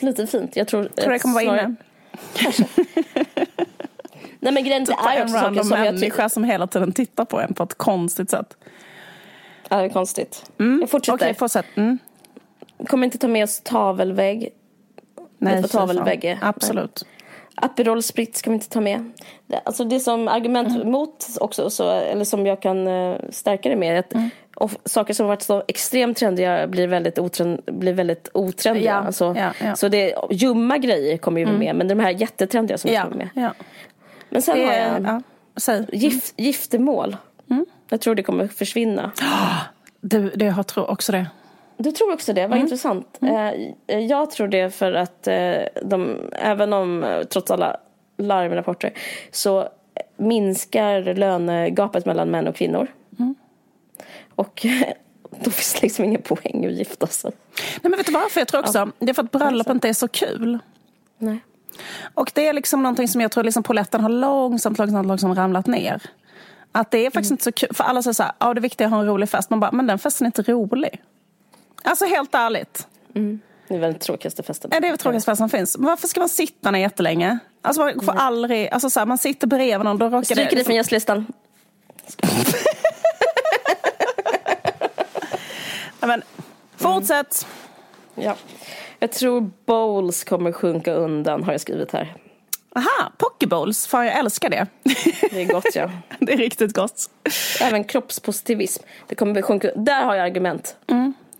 Lite fint. Jag tror, Tror det kommer vara inne. *laughs* Nej men grejen Typ är en också saker som jag människa tycker som hela tiden tittar på en på ett konstigt sätt. ja, det är konstigt. Jag fortsätter. Okej, fortsätt. Mm. Kommer inte ta med oss tavelvägg. Nej, vad fy fan. tavelvägg är? Absolut. Aperol Spritz ska vi inte ta med. Alltså det som argument Mm. mot också, så, eller som jag kan eh, stärka det med, är att Mm. saker som varit så extremt trendiga blir väldigt, otren, blir väldigt otrendiga. Ja, Alltså, ja, ja. Mm. Så det, ljumma grejer kommer ju med, men de här jättetrendiga som Ja, kommer med. Ja. Men sen Det har jag ja. Säg. gift, giftermål. Mm. Jag tror det kommer försvinna. Du, det, jag tror också det. Du tror också det, vad Mm. intressant. Eh, Jag tror det för att eh, de, även om eh, trots alla larmrapporter så minskar lönegapet mellan män och kvinnor. Mm. Och *laughs* då finns det liksom ingen poäng att gifta sig. Nej, men vet du varför jag tror också? Det är för att bröllop inte är så kul. Nej. Och det är liksom någonting som jag tror liksom poletten har långsamt, långsamt, långsamt ramlat ner. Att det är faktiskt Mm. inte så kul. För alla säger så här, ja det viktiga är att ha en rolig fest. Man bara, men den festen är inte rolig. Alltså helt ärligt. Det är väl den tråkigaste festen. Ja, det är väl tråkigaste fest som finns. Men varför ska man sitta ner jättelänge? Alltså man får aldrig, alltså så här, man sitter bredvid någon, då råkar Stryker det det... från gästlistan. *laughs* Ja, men, fortsätt! Ja. Jag tror bowls kommer sjunka undan har jag skrivit här. Aha, pokebowls. Fan jag älskar det. Det är gott ja. *laughs* det är riktigt gott. Även kroppspositivism. Det kommer sjunka. Där har jag argument.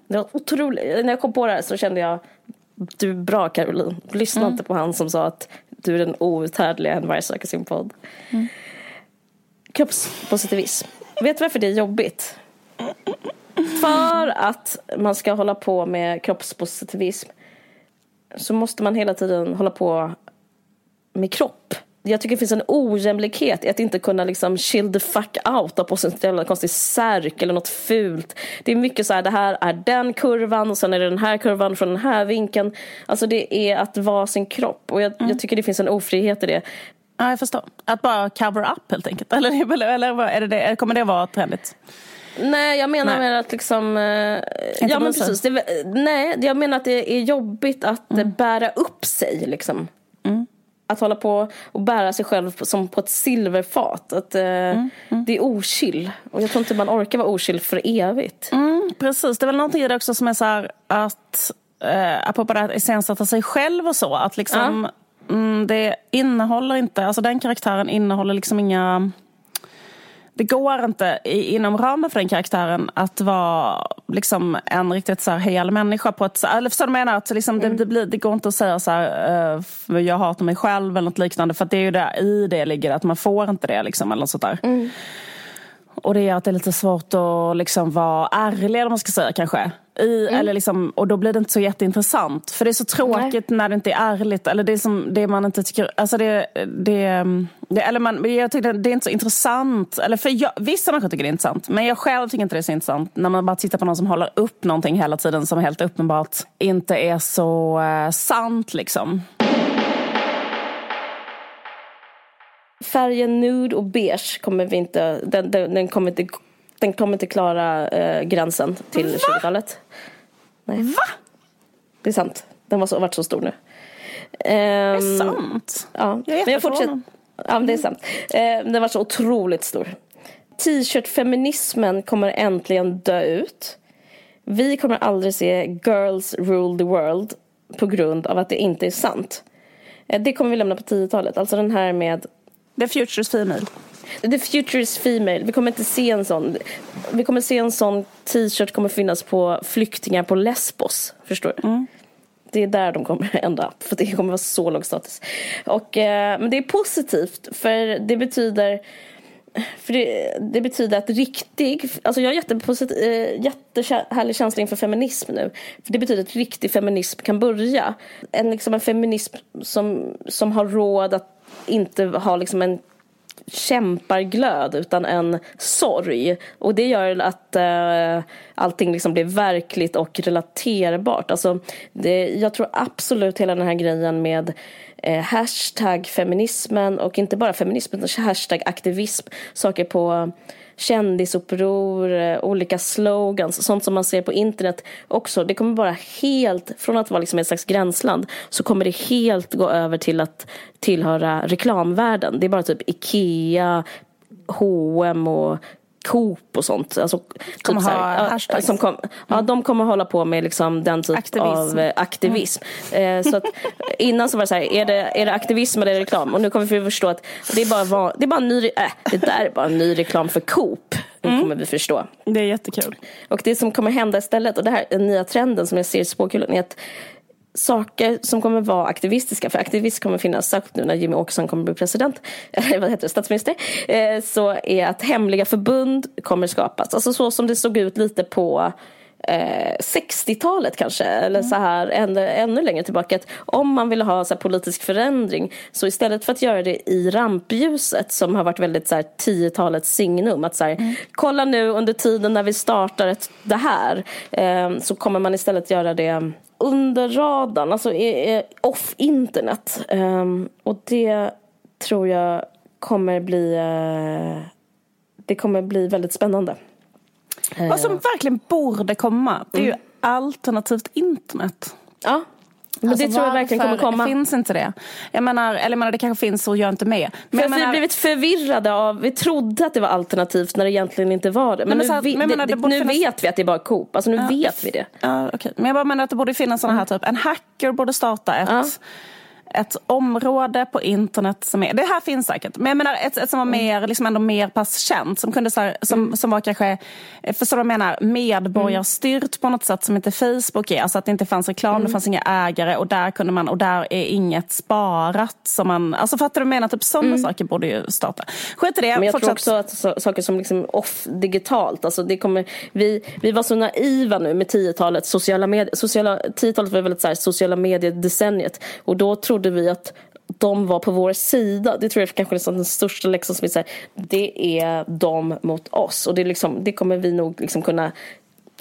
Det var otroligt. När jag kom på det här så kände jag du är bra Caroline. Lyssna inte på han som sa att du är den outhärdliga en varje söker sin podd. Kroppspositivism. Vet du varför det är jobbigt? *laughs* För att man ska hålla på med kroppspositivism så måste man hela tiden hålla på med kropp. Jag tycker det finns en ojämlikhet i att inte kunna liksom chill the fuck out och på sig en jävla konstig särk eller något fult. Det är mycket så här, det här är den kurvan och sen är det den här kurvan från den här vinkeln. Alltså det är att vara sin kropp och jag, jag tycker det finns en ofrihet i det. Ja, jag förstår. Att bara cover up helt enkelt. Eller, eller, eller är det det, kommer det vara trendigt? Nej, jag menar Nej. med att liksom... Eh, ja, bry men precis. Det, nej, jag menar att det är jobbigt att eh, bära upp sig liksom. Att hålla på och bära sig själv som på ett silverfat. Att, eh, Det är ochill. Och jag tror inte man orkar vara ochill för evigt. Mm, precis, det är väl någonting i det också som är så här att, eh, apropå det här att iscensätta sig själv och så, att liksom mm, det innehåller inte, alltså den karaktären innehåller liksom inga det går inte i, inom ramen för den karaktären att vara liksom en riktigt så här hel människa på ett... Eller förstår du menar? Att liksom det, det, blir, det går inte att säga så här, för jag hatar mig själv eller något liknande. För att det är ju där i det ligger att man får inte det liksom, eller något sånt där. Och det gör att det är lite svårt att liksom vara ärlig, eller vad man ska säga kanske. I, eller liksom, och då blir det inte så jätteintressant. För det är så tråkigt när det inte är ärligt. Eller det är som det man inte tycker... Alltså det, det, det, eller man, jag tycker det är inte så intressant. Eller för jag, vissa människor tycker det är intressant. Men jag själv tycker inte det är så intressant. När man bara tittar på någon som håller upp någonting hela tiden som helt uppenbart inte är så eh, sant liksom. Färgen nude och beige kommer vi inte... Den, den, den kommer inte den kommer inte klara eh, gränsen till 20-talet. Nej. Va? Det är sant. Den har varit så stor nu. Det är sant? Ja, Jag är men jag fortsätter. Ja, men det är sant. Eh, den var så otroligt stor. T-shirt-feminismen kommer äntligen dö ut. Vi kommer aldrig se girls rule the world på grund av att det inte är sant. Eh, det kommer vi lämna på 10-talet. Alltså den här med The Futures Female. The future is female. Vi kommer inte se en sån. Vi kommer se en sån t-shirt kommer finnas på flyktingar på Lesbos. Förstår du? Det är där de kommer *laughs* ända upp. För det kommer vara så låg status. Och, eh, men det är positivt. För det betyder för det, det betyder att riktig, alltså jag har jätteposit- eh, jättehärlig känsla inför feminism nu. För det betyder att riktig feminism kan börja. En, liksom en feminism som, som har råd att inte ha liksom en kämparglöd utan en sorg. Och det gör att eh, allting liksom blir verkligt och relaterbart. Alltså, det, jag tror absolut hela den här grejen med eh, hashtag feminismen och inte bara feminism utan hashtag aktivism. Saker på kändisuppror, eh, olika slogans, sånt som man ser på internet också. Det kommer bara helt, från att vara liksom ett slags gränsland, så kommer det helt gå över till att tillhöra reklamvärlden. Det är bara typ Ikea, H&M och Coop och sånt. Alltså, typ Kommer så ha här, som kom, ja, de kommer hålla på med liksom den typ Aktivism. av eh, aktivism. Eh, så att *laughs* innan så var det så här, är det, är det aktivism eller är det reklam? Och nu kommer vi förstå att det är bara, van- det är bara en ny, äh, det där är bara en ny reklam för Coop. Nu kommer vi förstå. Det är jättekul. Och det som kommer hända istället, och det här den nya trenden som jag ser i spåkulan, är att saker som kommer vara aktivistiska, för aktivism kommer finnas särskilt nu när Jimmy Åkesson kommer bli president, *laughs* eller vad heter det, statsminister, eh, så är att hemliga förbund kommer skapas. Alltså så som det såg ut lite på eh, 60-talet kanske, eller så här ännu, ännu längre tillbaka. Att om man vill ha så här, politisk förändring, så istället för att göra det i rampljuset som har varit väldigt så här 10-talets signum, att så här, kolla nu under tiden när vi startar ett, det här, eh, så kommer man istället göra det under radarn, alltså off internet. Ehm, och det tror jag kommer bli eh, det kommer bli väldigt spännande. Vad som verkligen borde komma, det är ju alternativt internet. Ja, men Alltså, det tror jag verkligen kommer komma. finns inte det? Jag menar, eller jag menar, det kanske finns och jag är inte med. Men För jag att vi har menar, blivit förvirrade av, vi trodde att det var alternativt när det egentligen inte var det. Men, men nu, så här, vi, men jag menar, det, det borde nu finnas- vet vi att det är bara Coop, alltså nu vet vi det. Ja, okej. Men jag bara menar att det borde finnas sådana här typ, en hacker borde starta ett, Ja. Ett område på internet som är, det här finns säkert, men jag menar ett, ett som var mer, liksom ändå mer pass känt, som kunde så här, som, som var kanske, förstår du vad jag menar, medborgarstyrt på något sätt som inte Facebook är, alltså att det inte fanns reklam, det fanns inga ägare och där kunde man, och där är inget sparat som man, alltså fattar du vad jag menar, typ sådana saker borde ju starta. Skit i det, Men jag tror fortsätt. också att så, saker som liksom off digitalt, alltså det kommer, vi, vi var så naiva nu med 10-talet, sociala medier, sociala, 10-talet var väldigt så här, sociala medier-decenniet och då trodde vi att de var på vår sida. Det tror jag kanske är den största läxan som är så här, det är de mot oss och det, liksom, det kommer vi nog liksom kunna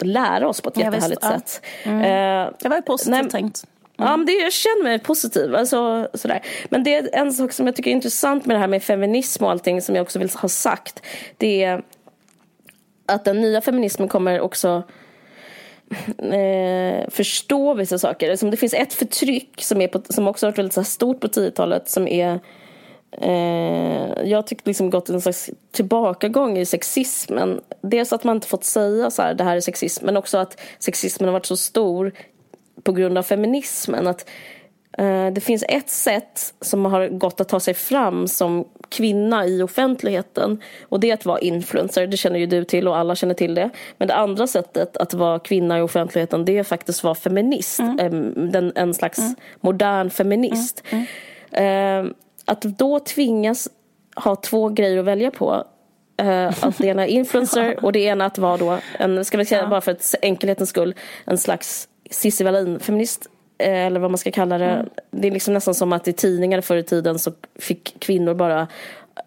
lära oss på ett Ja, jättehärligt visst, ja. sätt. Eh, Det var ju positivt Nej, tänkt. Ja, men det, jag känner mig positiv. Alltså, sådär. Men det är en sak som jag tycker är intressant med det här med feminism och allting som jag också vill ha sagt. Det är att den nya feminismen kommer också eh, förstå vissa saker. Som det finns ett förtryck som, är på, som också har varit väldigt så här stort på 10-talet som är Eh, jag tycker liksom gått en slags tillbakagång i sexismen. Dels att man inte fått säga så här, det här är sexism, men också att sexismen har varit så stor på grund av feminismen. Att det finns ett sätt som har gått att ta sig fram som kvinna i offentligheten och det är att vara influencer, det känner ju du till och alla känner till det. Men det andra sättet att vara kvinna i offentligheten det är faktiskt att vara feminist, eh, den, en slags modern feminist. Eh, att då tvingas ha två grejer att välja på. Eh, att det ena är influencer *laughs* och det ena att vara då, en, ska vi säga bara för enkelhetens skull, en slags Cissi Wallin-feminist. Eh, Eller vad man ska kalla det. Det är liksom nästan som att i tidningar förr i tiden så fick kvinnor bara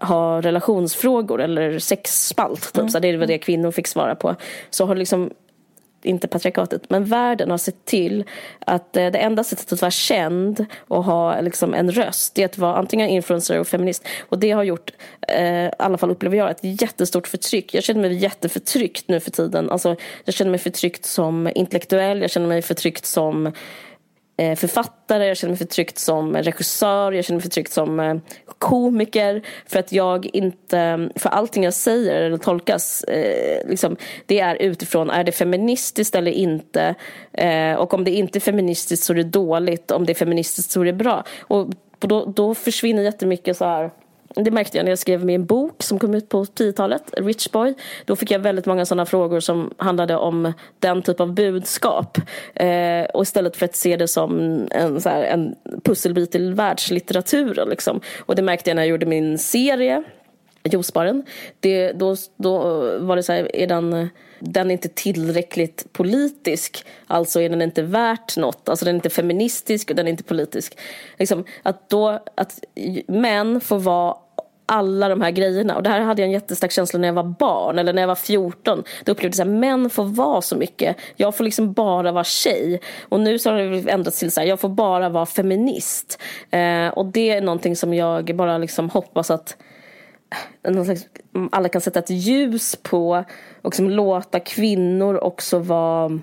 ha relationsfrågor eller sexspalt. Typ. Så det var det kvinnor fick svara på. Så har liksom inte patriarkatet, men världen har sett till att eh, det enda sättet att vara känd och ha liksom, en röst, det är att vara antingen influencer och feminist. Och det har gjort, eh, i alla fall upplever jag, ett jättestort förtryck. Jag känner mig jätteförtryckt nu för tiden. Alltså, jag känner mig förtryckt som intellektuell, jag känner mig förtryckt som Eh, författare, jag känner mig förtryckt som regissör, jag känner mig förtryckt som eh, komiker för att jag inte, för allting jag säger eller tolkas, eh, liksom, det är utifrån, är det feministiskt eller inte? och om det inte är feministiskt så är det dåligt, om det är feministiskt så är det bra. Och då, då försvinner jättemycket så här det märkte jag när jag skrev min bok som kom ut på 10-talet, Rich Boy. Då fick jag väldigt många sådana frågor som handlade om den typ av budskap. Eh, och istället för att se det som en, så här, en pusselbit till världslitteraturen. Liksom. Och det märkte jag när jag gjorde min serie Juicebaren. Det, då, då var det så här, är den, den är inte tillräckligt politisk, alltså är den inte värt något. Alltså den är inte feministisk och den är inte politisk. Liksom, att, då, att män får vara alla de här grejerna. Och det här hade jag en jättestark känsla när jag var barn eller när jag var 14. Då upplevde jag att män får vara så mycket. Jag får liksom bara vara tjej. Och nu så har det ändrats till så här, jag får bara vara feminist. Eh, och det är någonting som jag bara liksom hoppas att eh, slags, mm, alla kan sätta ett ljus på och liksom låta kvinnor också vara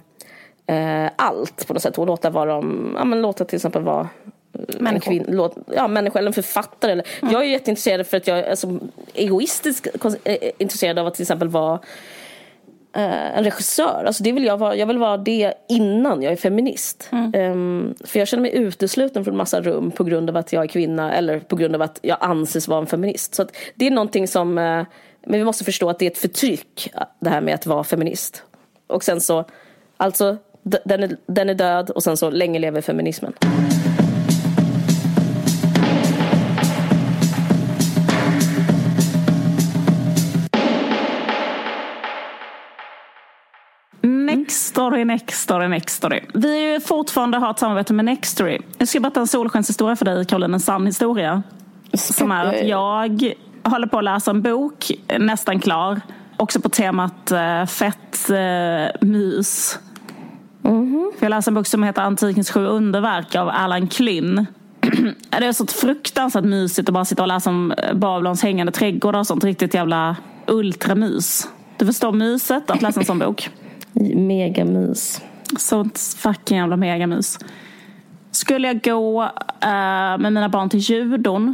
eh, allt på något sätt. Och låta, vara de, ja, men låta till exempel vara Människor. En låt, ja, människa eller en författare. Eller, mm. Jag är jätteintresserad för att jag är alltså, egoistiskt eh, intresserad av att till exempel vara eh, en regissör. Alltså det vill jag, vara, jag vill vara det innan jag är feminist. Mm. Um, för jag känner mig utesluten från massa rum på grund av att jag är kvinna eller på grund av att jag anses vara en feminist. Så det är någonting som, uh, men vi måste förstå att det är ett förtryck det här med att vara feminist. Och sen så, alltså den är, den är död och sen så länge lever feminismen. Nextory, Nextory, Nextory. Vi fortfarande har ett samarbete med Nextory. Jag ska berätta en solskenshistoria för dig, Caroline. En sann historia. Som är att jag håller på att läsa en bok, nästan klar. Också på temat uh, fett uh, mys. Mm -hmm. Jag läser en bok som heter Antikens sju underverk av Alan Klinn. *clears throat* det är så fruktansvärt mysigt att bara sitta och läsa om Babylons hängande trädgårdar och sånt. Riktigt jävla ultramys. Du förstår myset att läsa en sån bok. Megamys. Sånt fucking jävla megamys. Skulle jag gå uh, med mina barn till judon,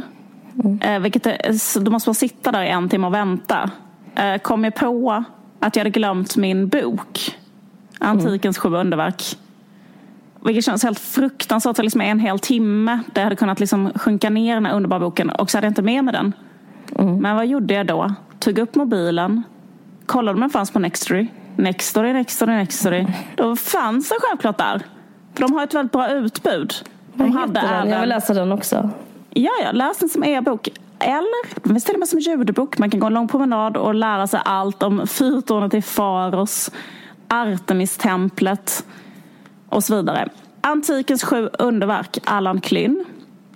mm. uh, vilket är, då måste man sitta där i en timme och vänta. Uh, kom jag på att jag hade glömt min bok, Antikens mm. sju underverk. Vilket känns helt fruktansvärt. Så liksom en hel timme där jag hade kunnat liksom sjunka ner den här underbara boken och så hade jag inte med mig den. Mm. Men vad gjorde jag då? Tog upp mobilen, kollade om den fanns på Nextory Nextory, Nextory, Nextory. Då fanns den självklart där. För de har ett väldigt bra utbud. De hade även... Jag vill läsa den också. Ja, ja, läs den som e-bok. Eller det finns till och med som ljudbok. Man kan gå en lång promenad och lära sig allt om fyrtornet i Faros, Artemistemplet och så vidare. Antikens sju underverk, Allan Klyn.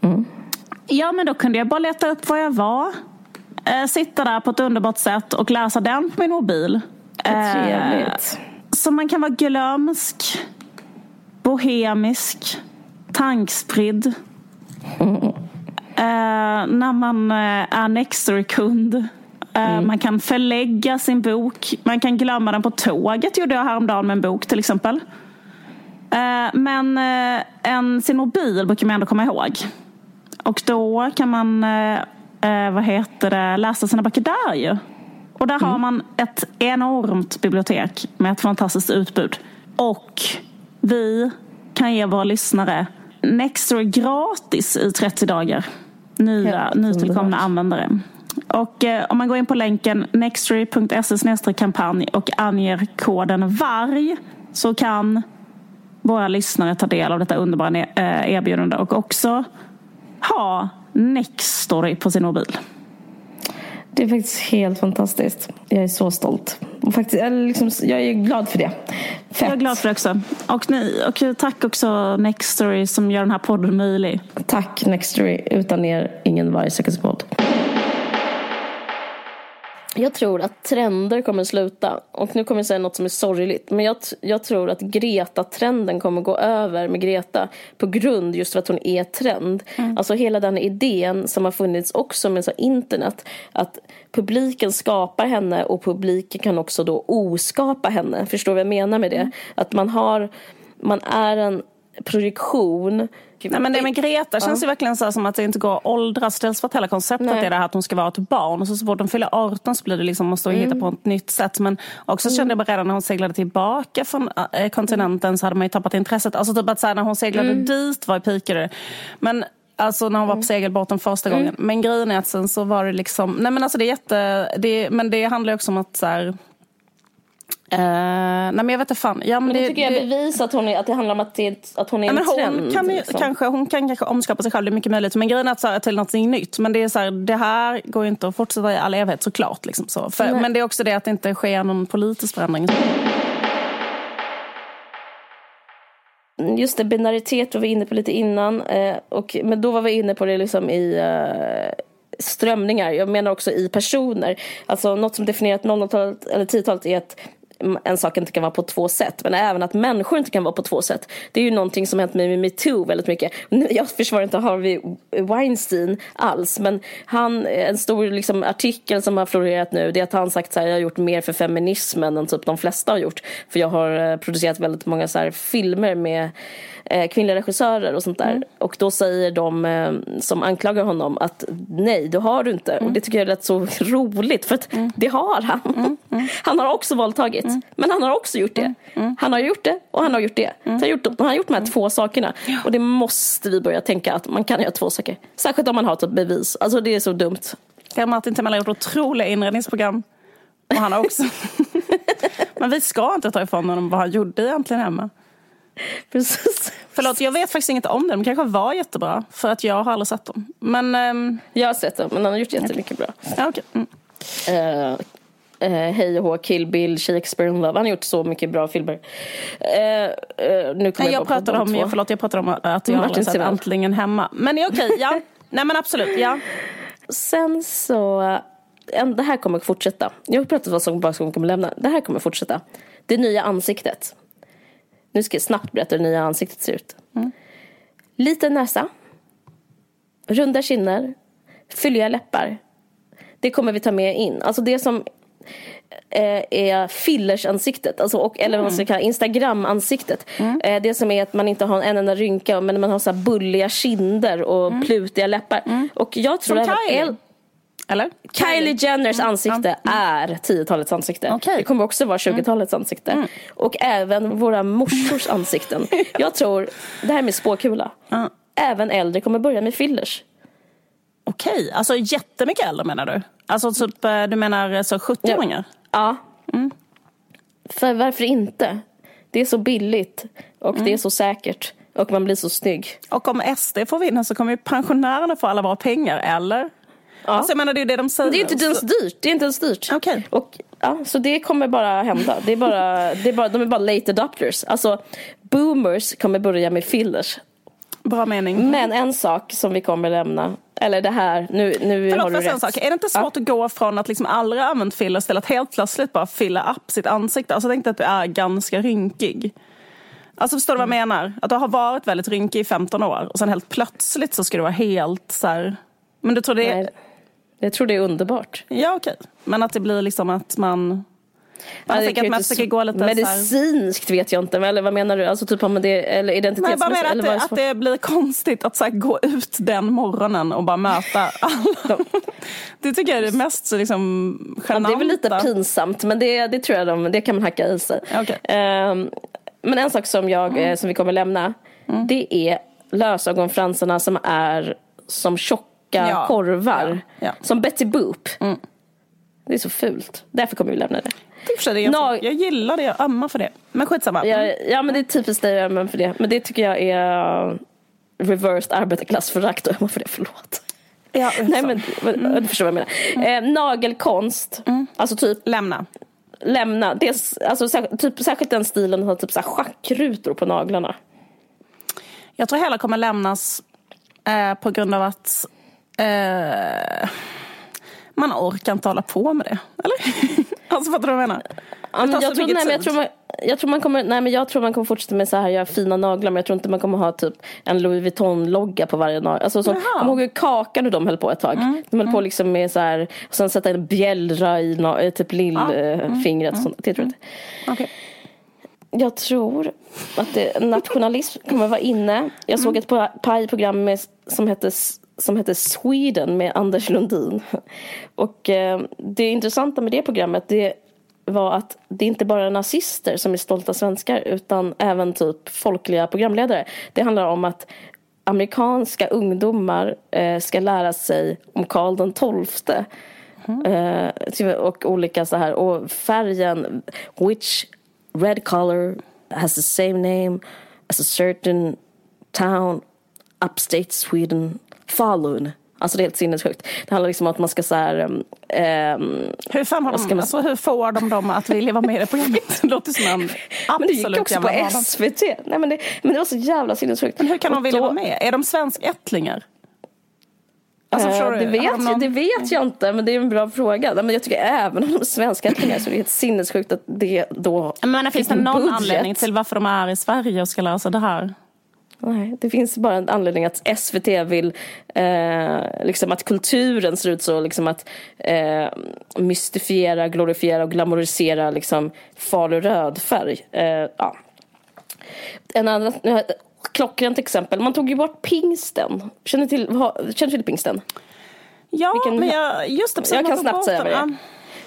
Mm. Ja, men då kunde jag bara leta upp var jag var. Eh, sitta där på ett underbart sätt och läsa den på min mobil. Trevligt. Eh, så man kan vara glömsk, bohemisk, tankspridd. Mm. Eh, när man eh, är Nextory-kund. Eh, mm. Man kan förlägga sin bok. Man kan glömma den på tåget, gjorde jag häromdagen med en bok till exempel. Eh, men eh, en, sin mobil brukar man ändå komma ihåg. Och då kan man vad heter det, läsa sina böcker där ju. Och där mm. har man ett enormt bibliotek med ett fantastiskt utbud. Och vi kan ge våra lyssnare Nextory gratis i 30 dagar. Nya, nytillkomna användare. Och eh, om man går in på länken nextory.se kampanj och anger koden VARG så kan våra lyssnare ta del av detta underbara eh, erbjudande och också ha Nextory på sin mobil. Det är faktiskt helt fantastiskt. Jag är så stolt. Och faktiskt, jag, liksom, jag är glad för det. Fett. Jag är glad för det också. Och, ni, och tack också Nextory som gör den här podden möjlig. Tack Nextory. Utan er, ingen vargsäkerhetspodd. Jag tror att trender kommer sluta. Och nu kommer jag säga något som är sorgligt. Men jag, jag tror att Greta-trenden kommer gå över med Greta på grund just för att hon är trend. Mm. Alltså hela den idén som har funnits också med så internet. Att publiken skapar henne och publiken kan också då oskapa henne. Förstår du vad jag menar med det? Mm. Att man har, man är en projektion Nej, men det med Greta känns ju verkligen så som att det inte går att åldras. Dels för att hela konceptet Nej. är det här att hon ska vara ett barn och så, så fort hon fyller 18 så blir det liksom, måste hon mm. hitta på ett nytt sätt. Men också mm. kände jag bara redan när hon seglade tillbaka från äh, kontinenten så hade man ju tappat intresset. Alltså typ att så här, när hon seglade mm. dit var pikade men Alltså när hon var på mm. segelbåten första gången. Mm. Men grejen är att sen så var det liksom, nej men alltså det är jätte, det, men det handlar också om att så här, Uh, nej men jag vet inte fan. Ja, men, men det, tycker jag bevis att, hon är, att det handlar om att, det, att hon är ja, en hon trend. Kan liksom. kanske, hon kan kanske omskapa sig själv, det är mycket möjligt. Men grejen är att så här, till något nytt. Men det är så här, det här går ju inte att fortsätta i all evighet såklart. Liksom så. För, men det är också det att det inte sker någon politisk förändring. Just det, binaritet var vi inne på lite innan. Eh, och, men då var vi inne på det liksom i eh, strömningar. Jag menar också i personer. Alltså något som definierat 00-talet eller 10-talet är att en sak inte kan vara på två sätt. Men även att människor inte kan vara på två sätt. Det är ju någonting som hänt mig med metoo väldigt mycket. Jag försvarar inte Harvey Weinstein alls. Men han, en stor liksom, artikel som har florerat nu det är att han sagt att jag har gjort mer för feminismen än typ de flesta har gjort. För jag har eh, producerat väldigt många så här, filmer med eh, kvinnliga regissörer och sånt där. Mm. Och då säger de eh, som anklagar honom att nej, det har du inte. Mm. Och det tycker jag lät så roligt för att mm. det har han. Mm. Mm. Han har också våldtagit. Mm. Men han har också gjort det. Han har gjort det och han har gjort det. Han, har gjort, han har gjort de här två sakerna. Och det måste vi börja tänka att man kan göra två saker. Särskilt om man har ett bevis. Alltså det är så dumt. Ja, Martin Timell har gjort otroliga inredningsprogram. Och han har också. *laughs* Men vi ska inte ta ifrån honom vad han gjorde egentligen hemma. *laughs* Precis. Förlåt, jag vet faktiskt inget om dem. De kanske var jättebra. För att jag har aldrig sett dem. Men, um... Jag har sett dem, men han har gjort jättemycket okay. bra. Ja, okay. Mm. Uh, uh, Hej och hå, Kill Bill, Shakespeare in Love. Han har gjort så mycket bra filmer. Uh, nu Nej, jag, jag pratade om, jag, förlåt, jag pratade om att jag har sett Äntligen hemma. Men okej, okay, ja. Nej men absolut, ja. Sen så, det här kommer fortsätta. Jag har pratat om vad som bara kommer lämna. Det här kommer fortsätta. Det nya ansiktet. Nu ska jag snabbt berätta hur det nya ansiktet ser ut. Mm. Liten näsa. Runda kinder. Fylliga läppar. Det kommer vi ta med in. Alltså det som eh, är fillersansiktet, alltså, och, eller vad man ska mm. kalla Instagram-ansiktet. Mm. Eh, det som är att man inte har en enda rynka men man har så bulliga kinder och mm. plutiga läppar. Mm. Och jag tror som Kylie. Eller? Kylie Jenners mm. ansikte mm. är 10-talets ansikte. Okay. Det kommer också vara 20-talets mm. ansikte. Mm. Och även våra morsors *laughs* ansikten. Jag tror, det här med spåkula. Mm. Även äldre kommer börja med fillers. Okej, okay. alltså jättemycket äldre menar du? Alltså typ, eh, du menar så 70-åringar? Ja. ja. Mm. För varför inte? Det är så billigt och det är så säkert. Och man blir så snygg. Och om SD får vinna så kommer ju pensionärerna få alla våra pengar, eller? Ja. Alltså jag menar det är det de säger. Det är inte ens dyrt. Det är inte ens dyrt. Okay. Och, ja, så det kommer bara hända. Det är bara, det är bara, de är bara late adopters. Alltså boomers kommer börja med fillers. Bra mening. Men en sak som vi kommer lämna eller det här, nu, nu Förlåt, har du rätt. En sak. Är det inte svårt ja. att gå från att liksom aldrig använt fillers till att helt plötsligt bara fylla upp sitt ansikte? Alltså tänk dig att du är ganska rynkig. Alltså förstår du vad jag mm. menar? Att du har varit väldigt rynkig i 15 år och sen helt plötsligt så ska du vara helt så här... Men du tror det är... Nej. Jag tror det är underbart. Ja, okej. Okay. Men att det blir liksom att man... Man ja, tänker att man försöker gå lite Medicinskt här... vet jag inte, eller vad menar du? Alltså typ om det, eller identitetsmässigt? Nej, bara menar att, att det blir konstigt att så gå ut den morgonen och bara möta alla. det tycker jag är det mest liksom, genanta. Ja, det är väl lite pinsamt, men det, det tror jag de, det kan man hacka i sig. Okay. Um, ehm, men en sak som, jag, mm. som vi kommer lämna, mm. det är lösögonfransarna som är som tjocka tjocka ja. korvar. Ja. Ja. Som Betty Boop. Mm. Det är så fult. Därför kommer vi lämna det. det jag, jag gillar det, jag ömmar för det. Men skitsamma. Ja, ja men det är typiskt dig att ömma för det. Men det tycker jag är reversed arbetarklassförakt och ömma för det. Förlåt. Ja, *laughs* Nej men mm. du förstår vad jag menar. Mm. Eh, nagelkonst. Mm. Alltså typ. Lämna. Lämna. Det är, alltså, typ, särskilt den stilen har typ så här schackrutor på naglarna. Jag tror hela kommer lämnas eh, på grund av att Eh, man orkar inte hålla på med det. Eller? *laughs* alltså fattar du vad jag menar? Ja, men jag, tror, nej, men jag, tror man, jag tror man kommer, nej men jag tror man kommer fortsätta med så här, göra fina naglar men jag tror inte man kommer ha typ en Louis Vuitton-logga på varje nagel. Alltså, så, kom ihåg hur Kakan och de höll på ett tag. Mm. De höll mm. på liksom med så här, och sen sätta en bjällra i typ lillfingret. Ja. Mm. Det tror jag inte. Okay. Jag tror att det, nationalism kommer vara inne. Jag såg mm. ett pajprogram som hette som hette Sweden med Anders Lundin. Och eh, det intressanta med det programmet det var att det inte bara är nazister som är stolta svenskar utan även typ folkliga programledare. Det handlar om att amerikanska ungdomar eh, ska lära sig om Karl den XII. Mm. Eh, och olika så här. Och färgen, which red color has the same name as a certain town upstate Sweden, Falun. Alltså det är helt sinnessjukt. Det handlar liksom om att man ska så här... Um, hur, fan har de, man... alltså, hur får de dem att vilja vara med i det programmet? *laughs* Det låter som en absolut Men det gick också på SVT. Nej, men, det, men det var så jävla sinnessjukt. Men hur kan de vilja då... vara med? Är de svenskättlingar? Alltså, äh, det, vet, någon... det vet jag inte, men det är en bra fråga. Men jag tycker även om de är svenskättlingar så är det helt sinnessjukt att det då... Men finns det någon budget. anledning till varför de är i Sverige och ska sig det här? Nej, det finns bara en anledning att SVT vill eh, liksom att kulturen ser ut så, liksom att eh, mystifiera, glorifiera och glamorisera liksom Falu färg. Eh, ja. En annan, klockrent exempel, man tog ju bort pingsten. Känner du till, känner till pingsten? Ja, Vilken, men jag, just det, jag kan snabbt säga vad det är.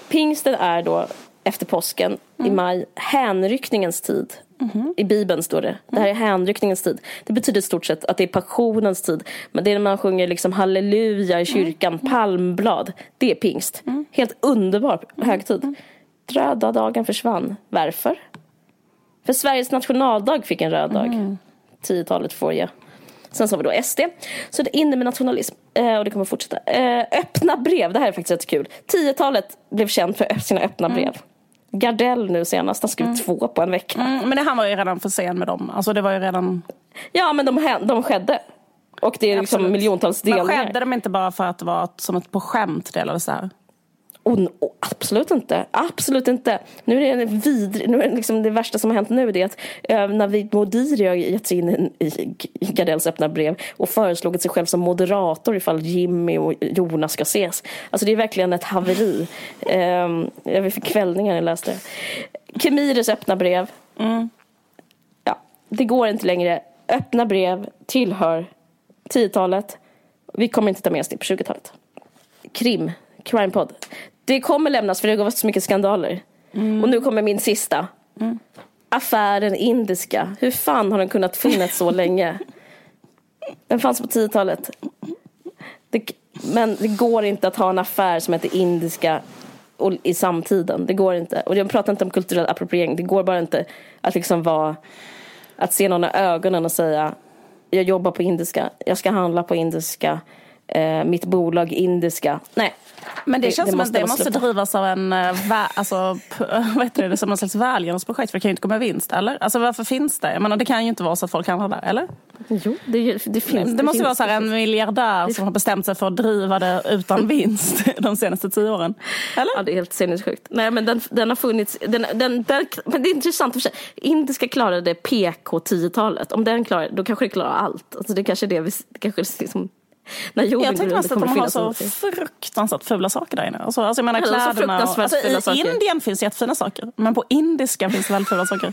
Pingsten är då efter påsken mm. i maj hänryckningens tid. Mm. I Bibeln står det. Det här är hänryckningens tid. Det betyder i stort sett att det är passionens tid. Men det är när man sjunger liksom halleluja i kyrkan, mm. palmblad. Det är pingst. Mm. Helt underbar högtid. Röda dagen försvann. Varför? För Sveriges nationaldag fick en röd dag. Mm. 10-talet får jag. Sen så har vi då SD. Så det är inne med nationalism. Eh, och det kommer fortsätta. Eh, öppna brev, det här är faktiskt rätt kul. 10-talet blev känt för sina öppna brev. Gardell nu senast, han skrev mm. två på en vecka. Mm, men det, han var ju redan för sen med dem. Alltså det var ju redan... Ja men de, de skedde. Och det är liksom miljontals delningar. Men skedde de inte bara för att det var som ett på skämt delades så här? Oh, oh, absolut inte. Absolut inte. Nu är det, vidrig, nu är det, liksom det värsta som har hänt nu det är att eh, Navid Modiri har gett sig in i, Gardells öppna brev och föreslagit sig själv som moderator ifall Jimmy och Jonas ska ses. Alltså det är verkligen ett haveri. Eh, jag fick kvällningar när jag läste det. Kemiris öppna brev. Mm. Ja, det går inte längre. Öppna brev tillhör 10-talet. Vi kommer inte ta med oss det på 20-talet. Krim, Crime-podd. Det kommer lämnas för det har varit så mycket skandaler. Mm. Och nu kommer min sista. Mm. Affären Indiska. Hur fan har den kunnat finnas så länge? Den fanns på 10-talet. men det går inte att ha en affär som heter Indiska i samtiden. Det går inte. Och jag pratar inte om kulturell appropriering. Det går bara inte att liksom vara... Att se någon i ögonen och säga jag jobbar på indiska, jag ska handla på indiska, eh, mitt bolag indiska. Nej, men det, det känns det som att det måste drivas av en, eh, alltså, *laughs* vad heter det, som någon slags välgörenhetsprojekt för det kan ju inte gå med vinst, eller? Alltså varför finns det? Jag menar, det kan ju inte vara så att folk handlar där, eller? Jo, det, det finns. Det, det måste finns, vara så en miljardär som har bestämt sig för att driva det utan *laughs* vinst *laughs* de senaste tio åren. Eller? Ja, det är helt sinnessjukt. Nej, men den, den har funnits, den, den, den, men det är intressant för sig. Indiska klarade PK 10-talet. Om den klarar då kanske det klarar allt. Alltså det kanske är det vi, det kanske är liksom när jorden jag tänkte mest att de har så fruktansvärt fula saker där inne. Alltså, alltså jag menar kläderna. Och, alltså, I saker. Indien finns jättefina saker. Men på indiska finns det väldigt fula saker.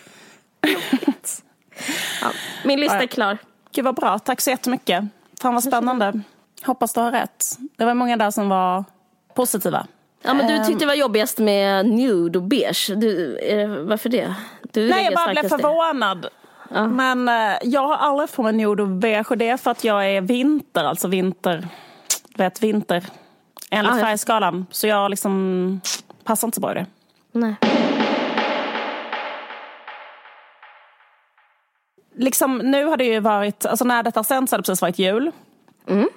ja, min lista är klar. Gud vad bra. Tack så jättemycket. Fan vad spännande. Hoppas du har rätt. Det var många där som var positiva. Ja, men du tyckte det var jobbigast med nude och beige. Du, varför det? Du Nej, jag bara blev förvånad. Ja. Men eh, jag har aldrig på mig nude och beige och det är för att jag är vinter, alltså vinter, vet vinter, enligt ah, färgskalan. Så jag liksom passar inte så bra i det. Nej. Liksom, nu har det ju varit, alltså när detta sänds har det precis varit jul. Mm.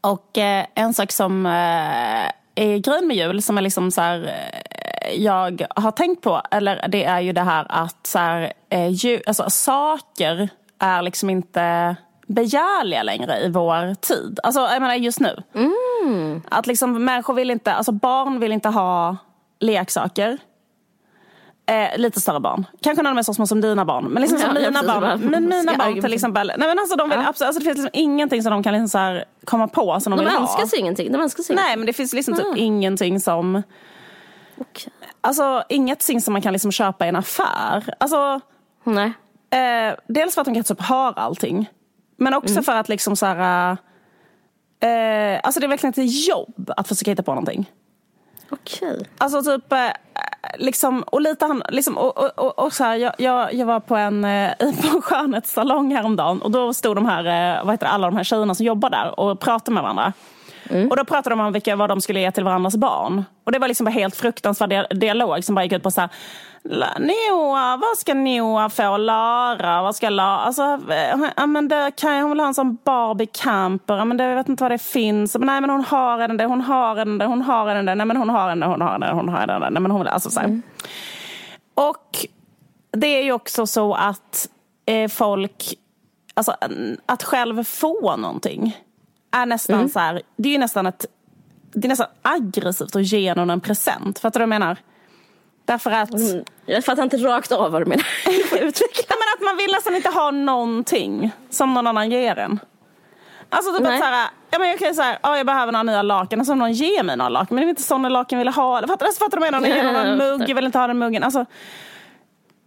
Och eh, en sak som eh, är grön med jul, som är liksom så här, eh, jag har tänkt på, eller det är ju det här att så här, eh, ju, alltså, saker är liksom inte begärliga längre i vår tid. Alltså jag menar just nu. Mm, Att liksom människor vill inte, alltså barn vill inte ha leksaker. Eh, lite större barn. Kanske de är så små som dina barn. Men liksom som mina barn. bara- Men mina barn till exempel. Nej men alltså de vill Ja. absolut, alltså det finns liksom ingenting som de kan liksom komma på som de, De vill önskar ha. sig ingenting. De önskar sig Nej men det finns liksom typ Ah. ingenting som Okej. Alltså ingenting som man kan liksom köpa i en affär. Alltså Nej. Eh, dels för att de kanske typ har allting. Men också Mm. för att liksom så här... Eh, alltså det är verkligen ett jobb att försöka hitta på någonting. Okej. Alltså typ, eh, liksom, och lite han, liksom, och, och, och, och så här, jag, jag, jag var på en, eh, *laughs* på en skönhetssalong häromdagen och då stod de här, eh, vad heter det, alla de här tjejerna som jobbar där och pratade med varandra. Och då pratade de om vilka, vad de skulle ge till varandras barn. Och det var liksom bara helt fruktansvärd dia- dialog som bara gick ut på så här, "La- Noah, vad ska Noah få? Lara, vad ska Lara? Alltså, eh, ja, men det kan jag, hon vill ha en sån Barbie camper. Ja, men det, jag vet inte vad det finns. Men, nej men hon har en där, hon har en där, hon har en där. Nej men hon har en där, hon har en där, hon har en där. Nej men hon vill, alltså så här. Och det är ju också så att eh, folk, alltså att själv få någonting är nästan så här, det är ju nästan ett, det är nästan aggressivt att ge någon en present. Fattar du vad jag menar? Därför att, Mm. Jag fattar inte rakt av vad du menar. *laughs* Men att man vill nästan inte ha någonting som någon annan ger en. Alltså typ Nej. att så här, ja, men jag kan ju säga, ja, jag behöver några nya lakan, och så någon ger mig några lakan, men det är inte sådana lakan jag vill ha. Fattar du fattar du vad jag menar? Någon ger någon mugg, jag vill inte ha den muggen. Alltså,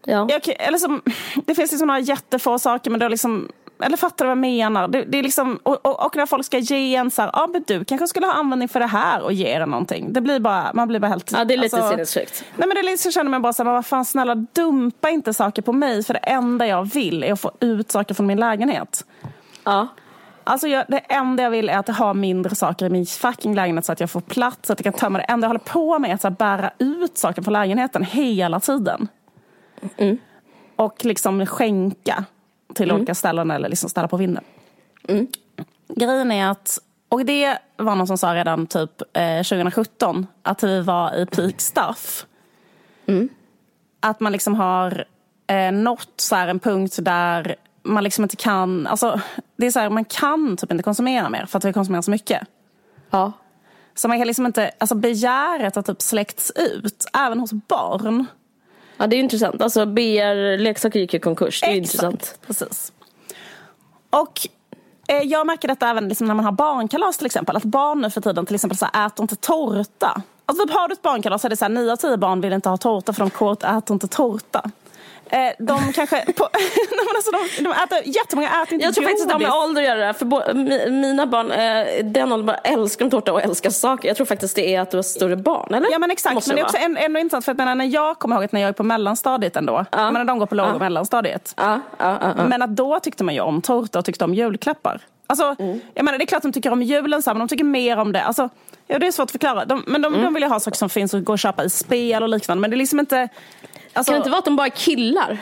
Ja. jag, eller som, det finns liksom några jättefå saker, men då liksom, eller fattar du vad jag menar? Det, det är liksom, och, och, och när folk ska ge en så här, ja men du kanske skulle ha användning för det här och ge en någonting. Det blir bara, man blir bara helt... ja, det är lite alltså- sinnessjukt. Nej men det är lite så känner man bara så här, vad fan snälla dumpa inte saker på mig för det enda jag vill är att få ut saker från min lägenhet. Ja. Alltså jag, det enda jag vill är att ha mindre saker i min fucking lägenhet så att jag får plats, så att jag kan tömma det. enda jag håller på med är att så här, bära ut saker från lägenheten hela tiden. Och liksom skänka till olika ställen eller liksom ställa på vinden. Grejen är att, och det var någon som sa redan typ eh, 2017, att vi var i peak stuff. Att man liksom har eh, nått så här en punkt där man liksom inte kan, alltså det är så här, man kan typ inte konsumera mer för att vi konsumerar så mycket. Ja. Så man kan liksom inte, alltså begäret har typ släckts ut, även hos barn. Ja, det är intressant. Alltså BR-leksaker gick i konkurs. Det är intressant. Exakt, precis. Och eh, jag märker detta även liksom när man har barnkalas till exempel. Att barn nu för tiden till exempel så här, äter inte tårta. Alltså typ har du ett barnkalas så är det så här, 9 av 10 barn vill inte ha tårta för de kort äter inte tårta. Eh, de kanske, på, *laughs* alltså de, de äter, jättemånga äter inte Jag tror faktiskt att det har med ålder att göra. För bo- mi- mina barn, eh, den åldern bara älskar de tårta och älskar saker. Jag tror faktiskt det är att du har större barn, eller? Ja men exakt, Måste men det är också en- ändå intressant för att jag menar, när jag kommer ihåg att när jag är på mellanstadiet ändå, ja. men när de går på låg och mellanstadiet. Ja, ja, ja, ja. Men att då tyckte man ju om tårta och tyckte om julklappar. Alltså, Mm. jag menar, det är klart de tycker om julen, så här, men de tycker mer om det. Alltså, ja, det är svårt att förklara. De, men de, Mm. de vill ju ha saker som finns och gå och köpa i spel och liknande. Men det är liksom inte... Alltså, Kan det inte vara att de bara är killar?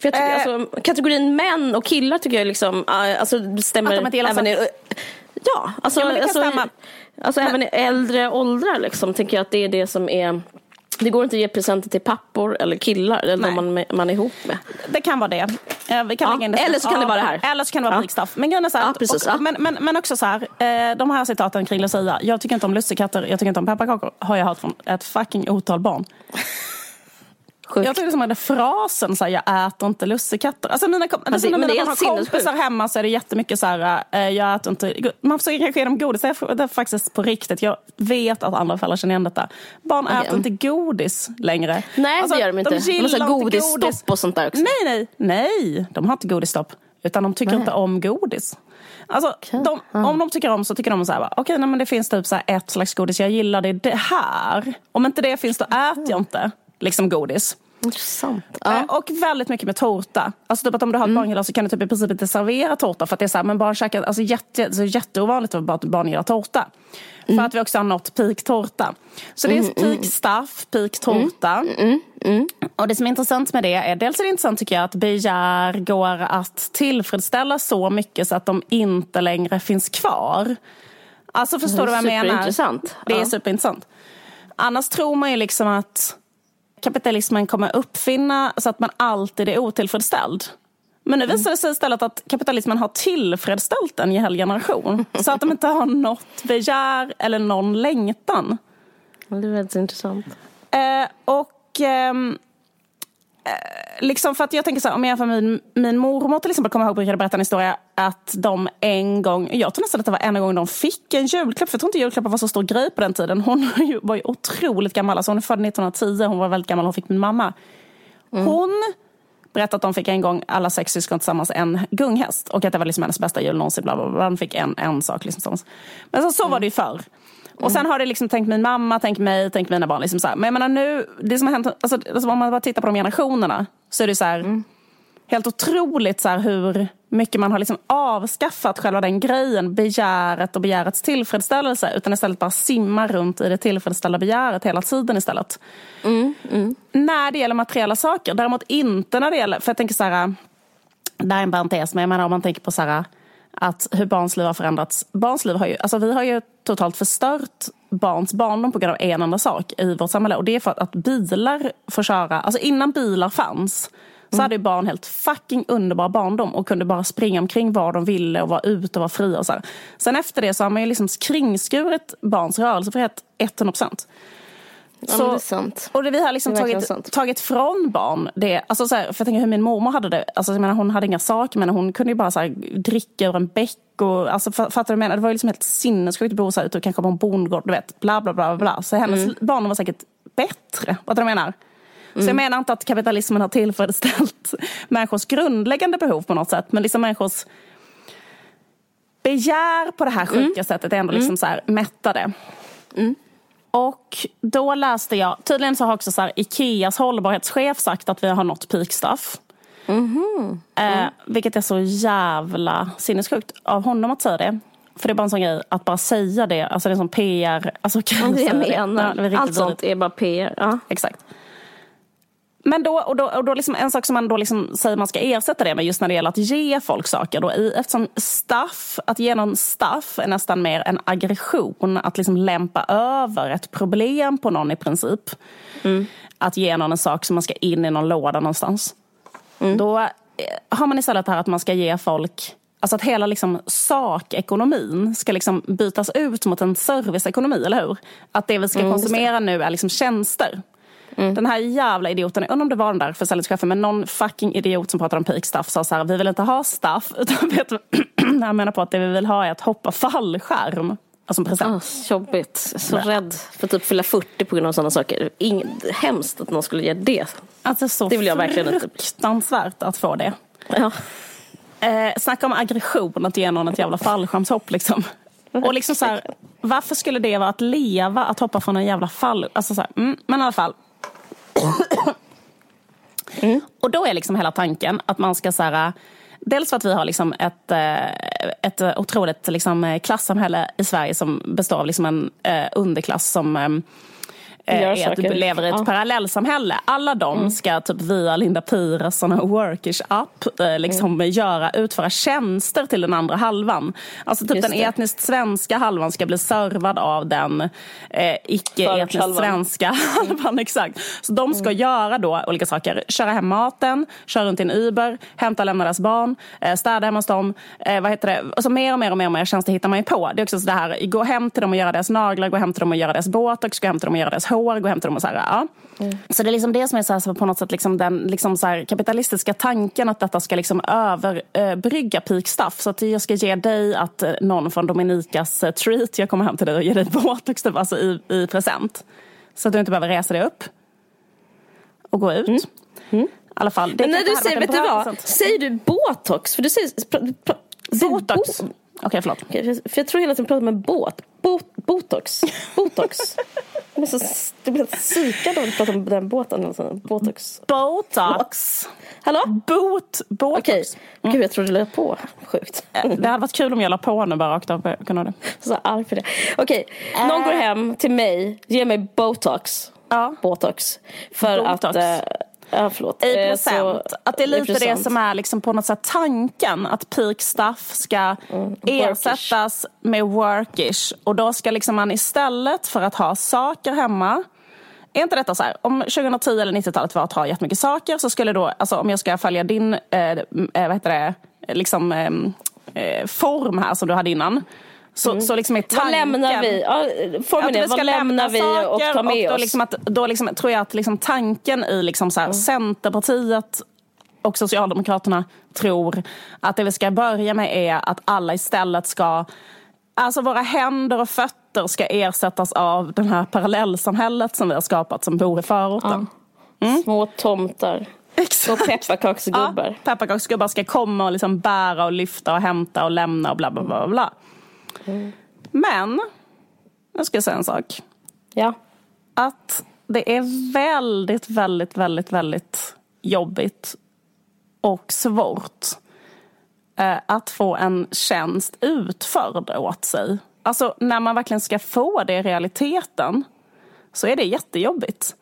För jag tycker, Eh. alltså, kategorin män och killar tycker jag liksom, eh, alltså, stämmer Att de inte även i, Ja, alltså, Ja, men alltså, stämma. alltså även i äldre åldrar liksom, tänker jag att det är det som är det går inte att ge presenter till pappor eller killar eller Nej. de man, man är ihop med. Det kan vara det. Eh, Vi kan Ja, eller så kan det vara det här. Eller så kan det vara Ja. prickstaff. Men grejen är så här, Ja, precis, och, ja. men, men, men också så här, eh, de här citaten kring Lucia. Jag tycker inte om lussekatter, jag tycker inte om pepparkakor. Har jag hört från ett fucking otal barn. Sjukt. Jag är som den frasen, så här, jag äter inte lussekatter. Alltså mina, kom- alltså, när mina har kompisar hemma så är det jättemycket så här, eh, jag äter inte, man försöker kanske ge dem godis, det är, faktiskt på riktigt. Jag vet att andra föräldrar känner igen detta. Barn Okej. äter inte godis längre. Nej, Alltså, det gör de inte. De har gillar här inte godisstopp godis. och sånt där också. Nej, nej, nej, de har inte godisstopp. Utan de tycker Nej. inte om godis. Alltså, de, om de tycker om så tycker de så här, okej, nej, men det finns typ så ett slags godis jag gillar, det det här. Om inte det finns då äter jag inte liksom godis. Intressant. Eh, Ja. Mm. Och väldigt mycket med tårta. Alltså typ att om du har ett barngillar så kan du typ i princip inte servera tårta för att det är så här, men barn käkar, alltså jätte, så jätteovanligt att barn- gillar tårta. Mm. För att vi också har nått peak tårta. Så det är peak stuff, peak tårta. Mm. Och det som är intressant med det är, dels är det intressant tycker jag att begär går att tillfredsställa så mycket så att de inte längre finns kvar. Alltså förstår du vad jag menar? Superintressant. Det är Ja. superintressant. Annars tror man ju liksom att kapitalismen kommer uppfinna så att man alltid är otillfredsställd. Men nu visar det sig istället att kapitalismen har tillfredsställt en hel generation. *laughs* Så att de inte har något begär eller någon längtan. Det är väldigt intressant. Eh, och ehm, eh, liksom för att jag tänker så här, om jag jämför min, min mormor till exempel, kommer jag ihåg brukade berätta en historia att de en gång, jag tror nästan att det var en gång de fick en julklapp, för jag tror inte julklappar var så stor grej på den tiden. Hon *laughs* var ju otroligt gammal, alltså hon är född 1910, hon var väldigt gammal, hon fick min mamma. Hon berättade att de fick en gång, alla sex syskon tillsammans, en gunghäst. Och att det var liksom hennes bästa jul någonsin. Bla bla bla. De fick en, en sak. Liksom, tillsammans. Men så, så var det ju förr. Och sen har det liksom tänkt min mamma, tänkt mig, tänkt mina barn. Liksom så här. Men jag menar nu, det som har hänt, alltså, alltså om man bara tittar på de generationerna så är det så här, helt otroligt så här, hur mycket man har liksom avskaffat själva den grejen, begäret och begärets tillfredsställelse. Utan istället bara simmar runt i det tillfredsställda begäret hela tiden istället. När det gäller materiella saker, däremot inte när det gäller, för jag tänker så här, det här är en parentes, men jag menar om man tänker på så här, att hur barns liv har förändrats. Barns liv har ju, alltså vi har ju totalt förstört barns barndom på grund av en enda sak i vårt samhälle. Och det är för att, att bilar får köra, alltså innan bilar fanns så hade ju barn helt fucking underbar barndom och kunde bara springa omkring var de ville och vara ute och vara fria. Och så här. Sen efter det så har man ju liksom kringskurit barns rörelsefrihet 100 procent. Ja, men det är sant. Och det, vi har liksom tagit, sant. tagit från barn det. Alltså så här, för jag tänker hur min mormor hade det. Alltså, jag menar, hon hade inga saker men hon kunde ju bara så här, dricka ur en bäck. Och, alltså, fa- fattar du vad jag menar? Det var ju liksom helt sinnessjukt att bo så här ute och kanske på en bondgård. Du vet, bla bla bla. bla. Så hennes Mm. barn var säkert bättre. Vad du menar? Så jag menar inte att kapitalismen har tillfredsställt *laughs* människors grundläggande behov på något sätt. Men liksom människors begär på det här Mm. sjuka sättet är ändå liksom så här mättade. Och då läste jag, tydligen så har också så här, Ikeas hållbarhetschef sagt att vi har nått peak stuff. Eh, vilket är så jävla sinnessjukt av honom att säga det. För det är bara en sån grej, att bara säga det, alltså det är som PR. Alltså, kan det jag menar. Det är *laughs* riktigt Allt sånt är bara PR. Ja. Exakt. Men då, och då, och då liksom en sak som man då liksom säger man ska ersätta det med just när det gäller att ge folk saker. Då, i, eftersom staff, att ge någon staff är nästan mer en aggression. Att liksom lämpa över ett problem på någon i princip. Att ge någon en sak som man ska in i någon låda någonstans. Då eh, har man istället det här att man ska ge folk Alltså att hela liksom sakekonomin ska liksom bytas ut mot en serviceekonomi, eller hur? Att det vi ska konsumera nu är liksom tjänster. Den här jävla idioten, jag undrar om det var den där försäljningschefen, men någon fucking idiot som pratade om peak stuff sa så här, vi vill inte ha staff, *laughs* utan vet jag *clears throat* menar på att det vi vill ha är att hoppa fallskärm. Alltså en present. Ah, jobbigt. Så rädd för att typ fylla 40 på grund av sådana saker. Ingen, hemskt att någon skulle göra det. Alltså så Det vill jag verkligen inte. fruktansvärt att få det. Ja. Eh, snacka om aggression att ge någon ett jävla fallskärmshopp liksom. Och liksom så här, varför skulle det vara att leva att hoppa från en jävla fall... Alltså så här, mm, men i alla fall. Mm. Och då är liksom hela tanken att man ska så här, Dels för att vi har liksom ett, eh, ett otroligt liksom eh, klassamhälle i Sverige som består av liksom en eh, underklass som eh, är att du lever i ett Ja. parallellsamhälle. Alla de ska typ via Linda Piras och Workish app eh, liksom göra, utföra tjänster till den andra halvan. Alltså typ Just den det. etniskt svenska halvan ska bli servad av den eh, icke-etniskt svenska halvan. *laughs* Exakt. Så de ska göra då olika saker. Köra hem maten, köra runt i en Uber, hämta och lämna deras barn, eh, städa hemma hos dem. Eh, vad heter det? Alltså mer och mer och mer, och mer tjänster hittar man ju på. Det är också så det här, gå hem till dem och göra deras naglar, gå hem till dem och göra deras botox, gå hem till dem och göra deras hår, gå hem till dem och så här. Ja. Så det är liksom det som är så här, så på något sätt liksom den liksom så här kapitalistiska tanken att detta ska liksom överbrygga peak stuff. Så att jag ska ge dig att eh, någon från Dominikas eh, treat, jag kommer hem till dig och ger dig *laughs* botox typ, alltså i, i present. Så att du inte behöver resa dig upp och gå ut. Fall. Det Men när du säger, vet du vad? Säger du botox? För du säger... Botox. Bo- Okej, förlåt. Okej, För jag tror hela tiden pratar med båt. Bot, botox. Botox. *laughs* Jag blir så jag blir helt psykad av att prata om den båten. Alltså. Botox. Botox. Hallå? Boot. Botox. Okej. Gud, jag trodde du la på. Sjukt. Eh, Det hade varit kul om jag la på nu bara rakt av. Jag kunde ha det. Så arg för det. Okej, någon går hem till mig, ger mig botox. Ja. Botox. För Botox. att... Eh, ja, förlåt. I Eh, present. så- att det är lite det som är liksom på något sätt tanken. Att peak stuff ska ersättas med workish. Och då ska liksom man istället för att ha saker hemma är inte detta så här, om 2010 eller 90-talet var att ha jättemycket saker så skulle då, alltså om jag ska följa din, eh, eh vad heter det, liksom eh, eh, form här som du hade innan. Så, mm. så liksom är tanken... Vad lämnar vi? Ja, formen är, vad lämnar vi och tar med och då oss? Liksom att, då liksom, tror jag att liksom tanken i liksom så här, mm. Centerpartiet och Socialdemokraterna tror att det vi ska börja med är att alla istället ska Alltså våra händer och fötter ska ersättas av det här parallellsamhället som vi har skapat som bor i förorten. Ja. Mm. Små tomtar. *laughs* Exakt. Och pepparkaksgubbar. Ja, pepparkaksgubbar ska komma och liksom bära och lyfta och hämta och lämna och bla bla bla. bla. Mm. Men, jag ska säga en sak. Ja. Att det är väldigt, väldigt, väldigt, väldigt jobbigt och svårt eh, att få en tjänst utförd åt sig. Alltså när man verkligen ska få det i realiteten så är det jättejobbigt.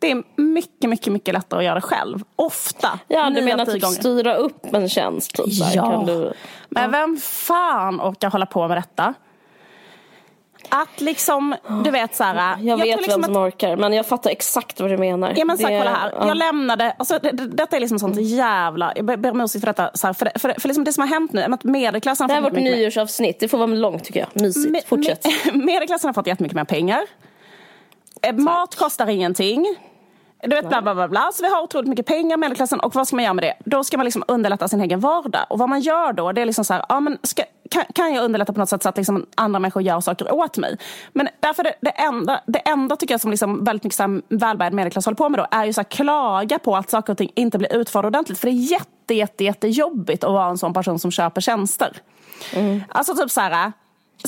Det är mycket, mycket, mycket lättare att göra det själv. Ofta. Ja, du menar typ styra upp en tjänst? Typ, ja. Kan du... Men vem fan orkar hålla på med detta? Att liksom, du vet så här, Jag, jag vet liksom vem som att, orkar, men jag fattar exakt vad du menar. Ja men så här, kolla här, ja. jag lämnade, alltså, det, det, detta är liksom sånt jävla, jag ber om ursäkt för detta, så här, för, för, för, liksom det som har hänt nu, att medelklassen Det här är vårt nyårsavsnitt, det får vara långt tycker jag, mysigt, me, fortsätt. Me, *laughs* medelklassen har fått jättemycket mer pengar. Eh, Tack. Mat kostar ingenting. Du vet bla bla bla bla. Så vi har otroligt mycket pengar medelklassen och vad ska man göra med det? Då ska man liksom underlätta sin egen vardag. Och vad man gör då det är liksom så här, ja men ska, kan, kan jag underlätta på något sätt så att liksom andra människor gör saker åt mig? Men därför det, det enda, det enda tycker jag som liksom väldigt mycket så välbärgad medelklass håller på med då är ju så här, klaga på att saker och ting inte blir utförda ordentligt. För det är jätte, jätte, jättejobbigt att vara en sån person som köper tjänster. Mm. Alltså typ så här,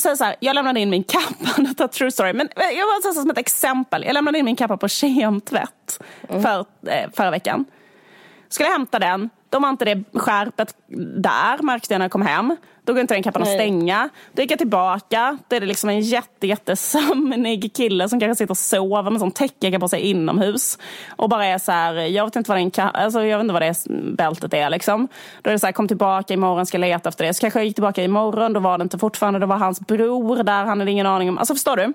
säg så här, jag lämnade in min kappa, *laughs* detta true story, men eh, jag var så som ett exempel. Jag lämnade in min kappa på kemtvätt mm. för, eh, förra veckan. Skulle hämta den, de har inte det skärpet där, märkte jag när jag kom hem. Då går inte den kappan att stänga. Då gick jag tillbaka. Då är det liksom en jätte, jättesömnig kille som kanske sitter och sover med sån täckjacka på sig inomhus. Och bara är så här, jag vet inte vad, den, alltså, jag vet inte vad det bältet är liksom. Då är det så här, kom tillbaka imorgon, ska leta efter det. Så kanske jag gick tillbaka imorgon, då var det inte fortfarande, då var hans bror där, han hade ingen aning om. Alltså förstår du?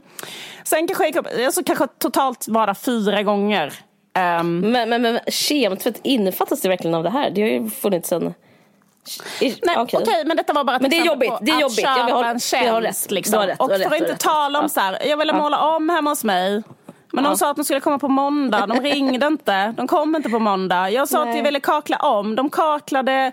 Sen kanske jag gick upp, alltså, kanske totalt var där fyra gånger. Um, men, men, men kemtvätt, innefattas det verkligen av det här? Det har ju funnits en... Nej, okej, okay. men detta var bara men det är jobbigt, det är jobbigt. Att köpa en tjänst. Liksom. Rätt, och för att inte tala om så här, jag ville måla om hemma hos mig. Men de sa att de skulle komma på måndag. De ringde *laughs* inte. De kom inte på måndag. Jag sa Nej. att jag ville kakla om. De kaklade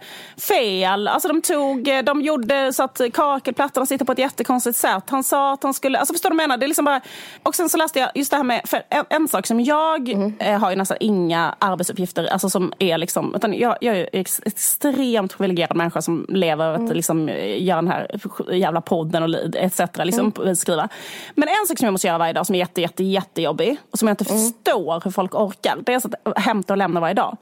fel. Alltså de, tog, de gjorde så att kakelplattorna sitter på ett jättekonstigt sätt. Han sa att han skulle... Alltså förstår du vad jag menar? Det är liksom bara, och sen så läste jag just det här med... För en, en sak som jag mm. eh, har ju nästan inga arbetsuppgifter. Alltså som är liksom... Utan jag, jag är ex, extremt privilegierad människa som lever mm. att liksom, göra den här jävla podden och etc. Liksom, mm. skriva. Men en sak som jag måste göra varje dag som är jätte, jätte, jättejobbig och som jag inte mm. förstår hur folk orkar. Det är så att hämta och lämna varje dag.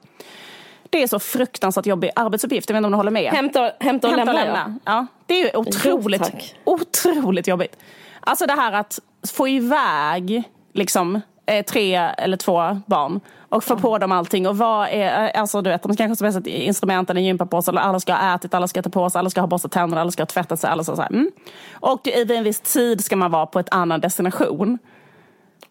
Det är så fruktansvärt jobbig arbetsuppgift. Jag vet inte om du håller med? Hämta, hämta och hämta lämna, lämna. Ja. ja. Det är ju otroligt, jo, otroligt jobbigt. Alltså det här att få iväg liksom, eh, tre eller två barn och få mm. på dem allting. Och vad är, eh, alltså du vet, de kanske har med instrumenten, en gympapåse, alla ska ha ätit, alla ska ta på sig, alla ska ha borstat tänderna, alla ska ha tvättat sig. Alla så, så mm. Och vid en viss tid ska man vara på ett annan destination.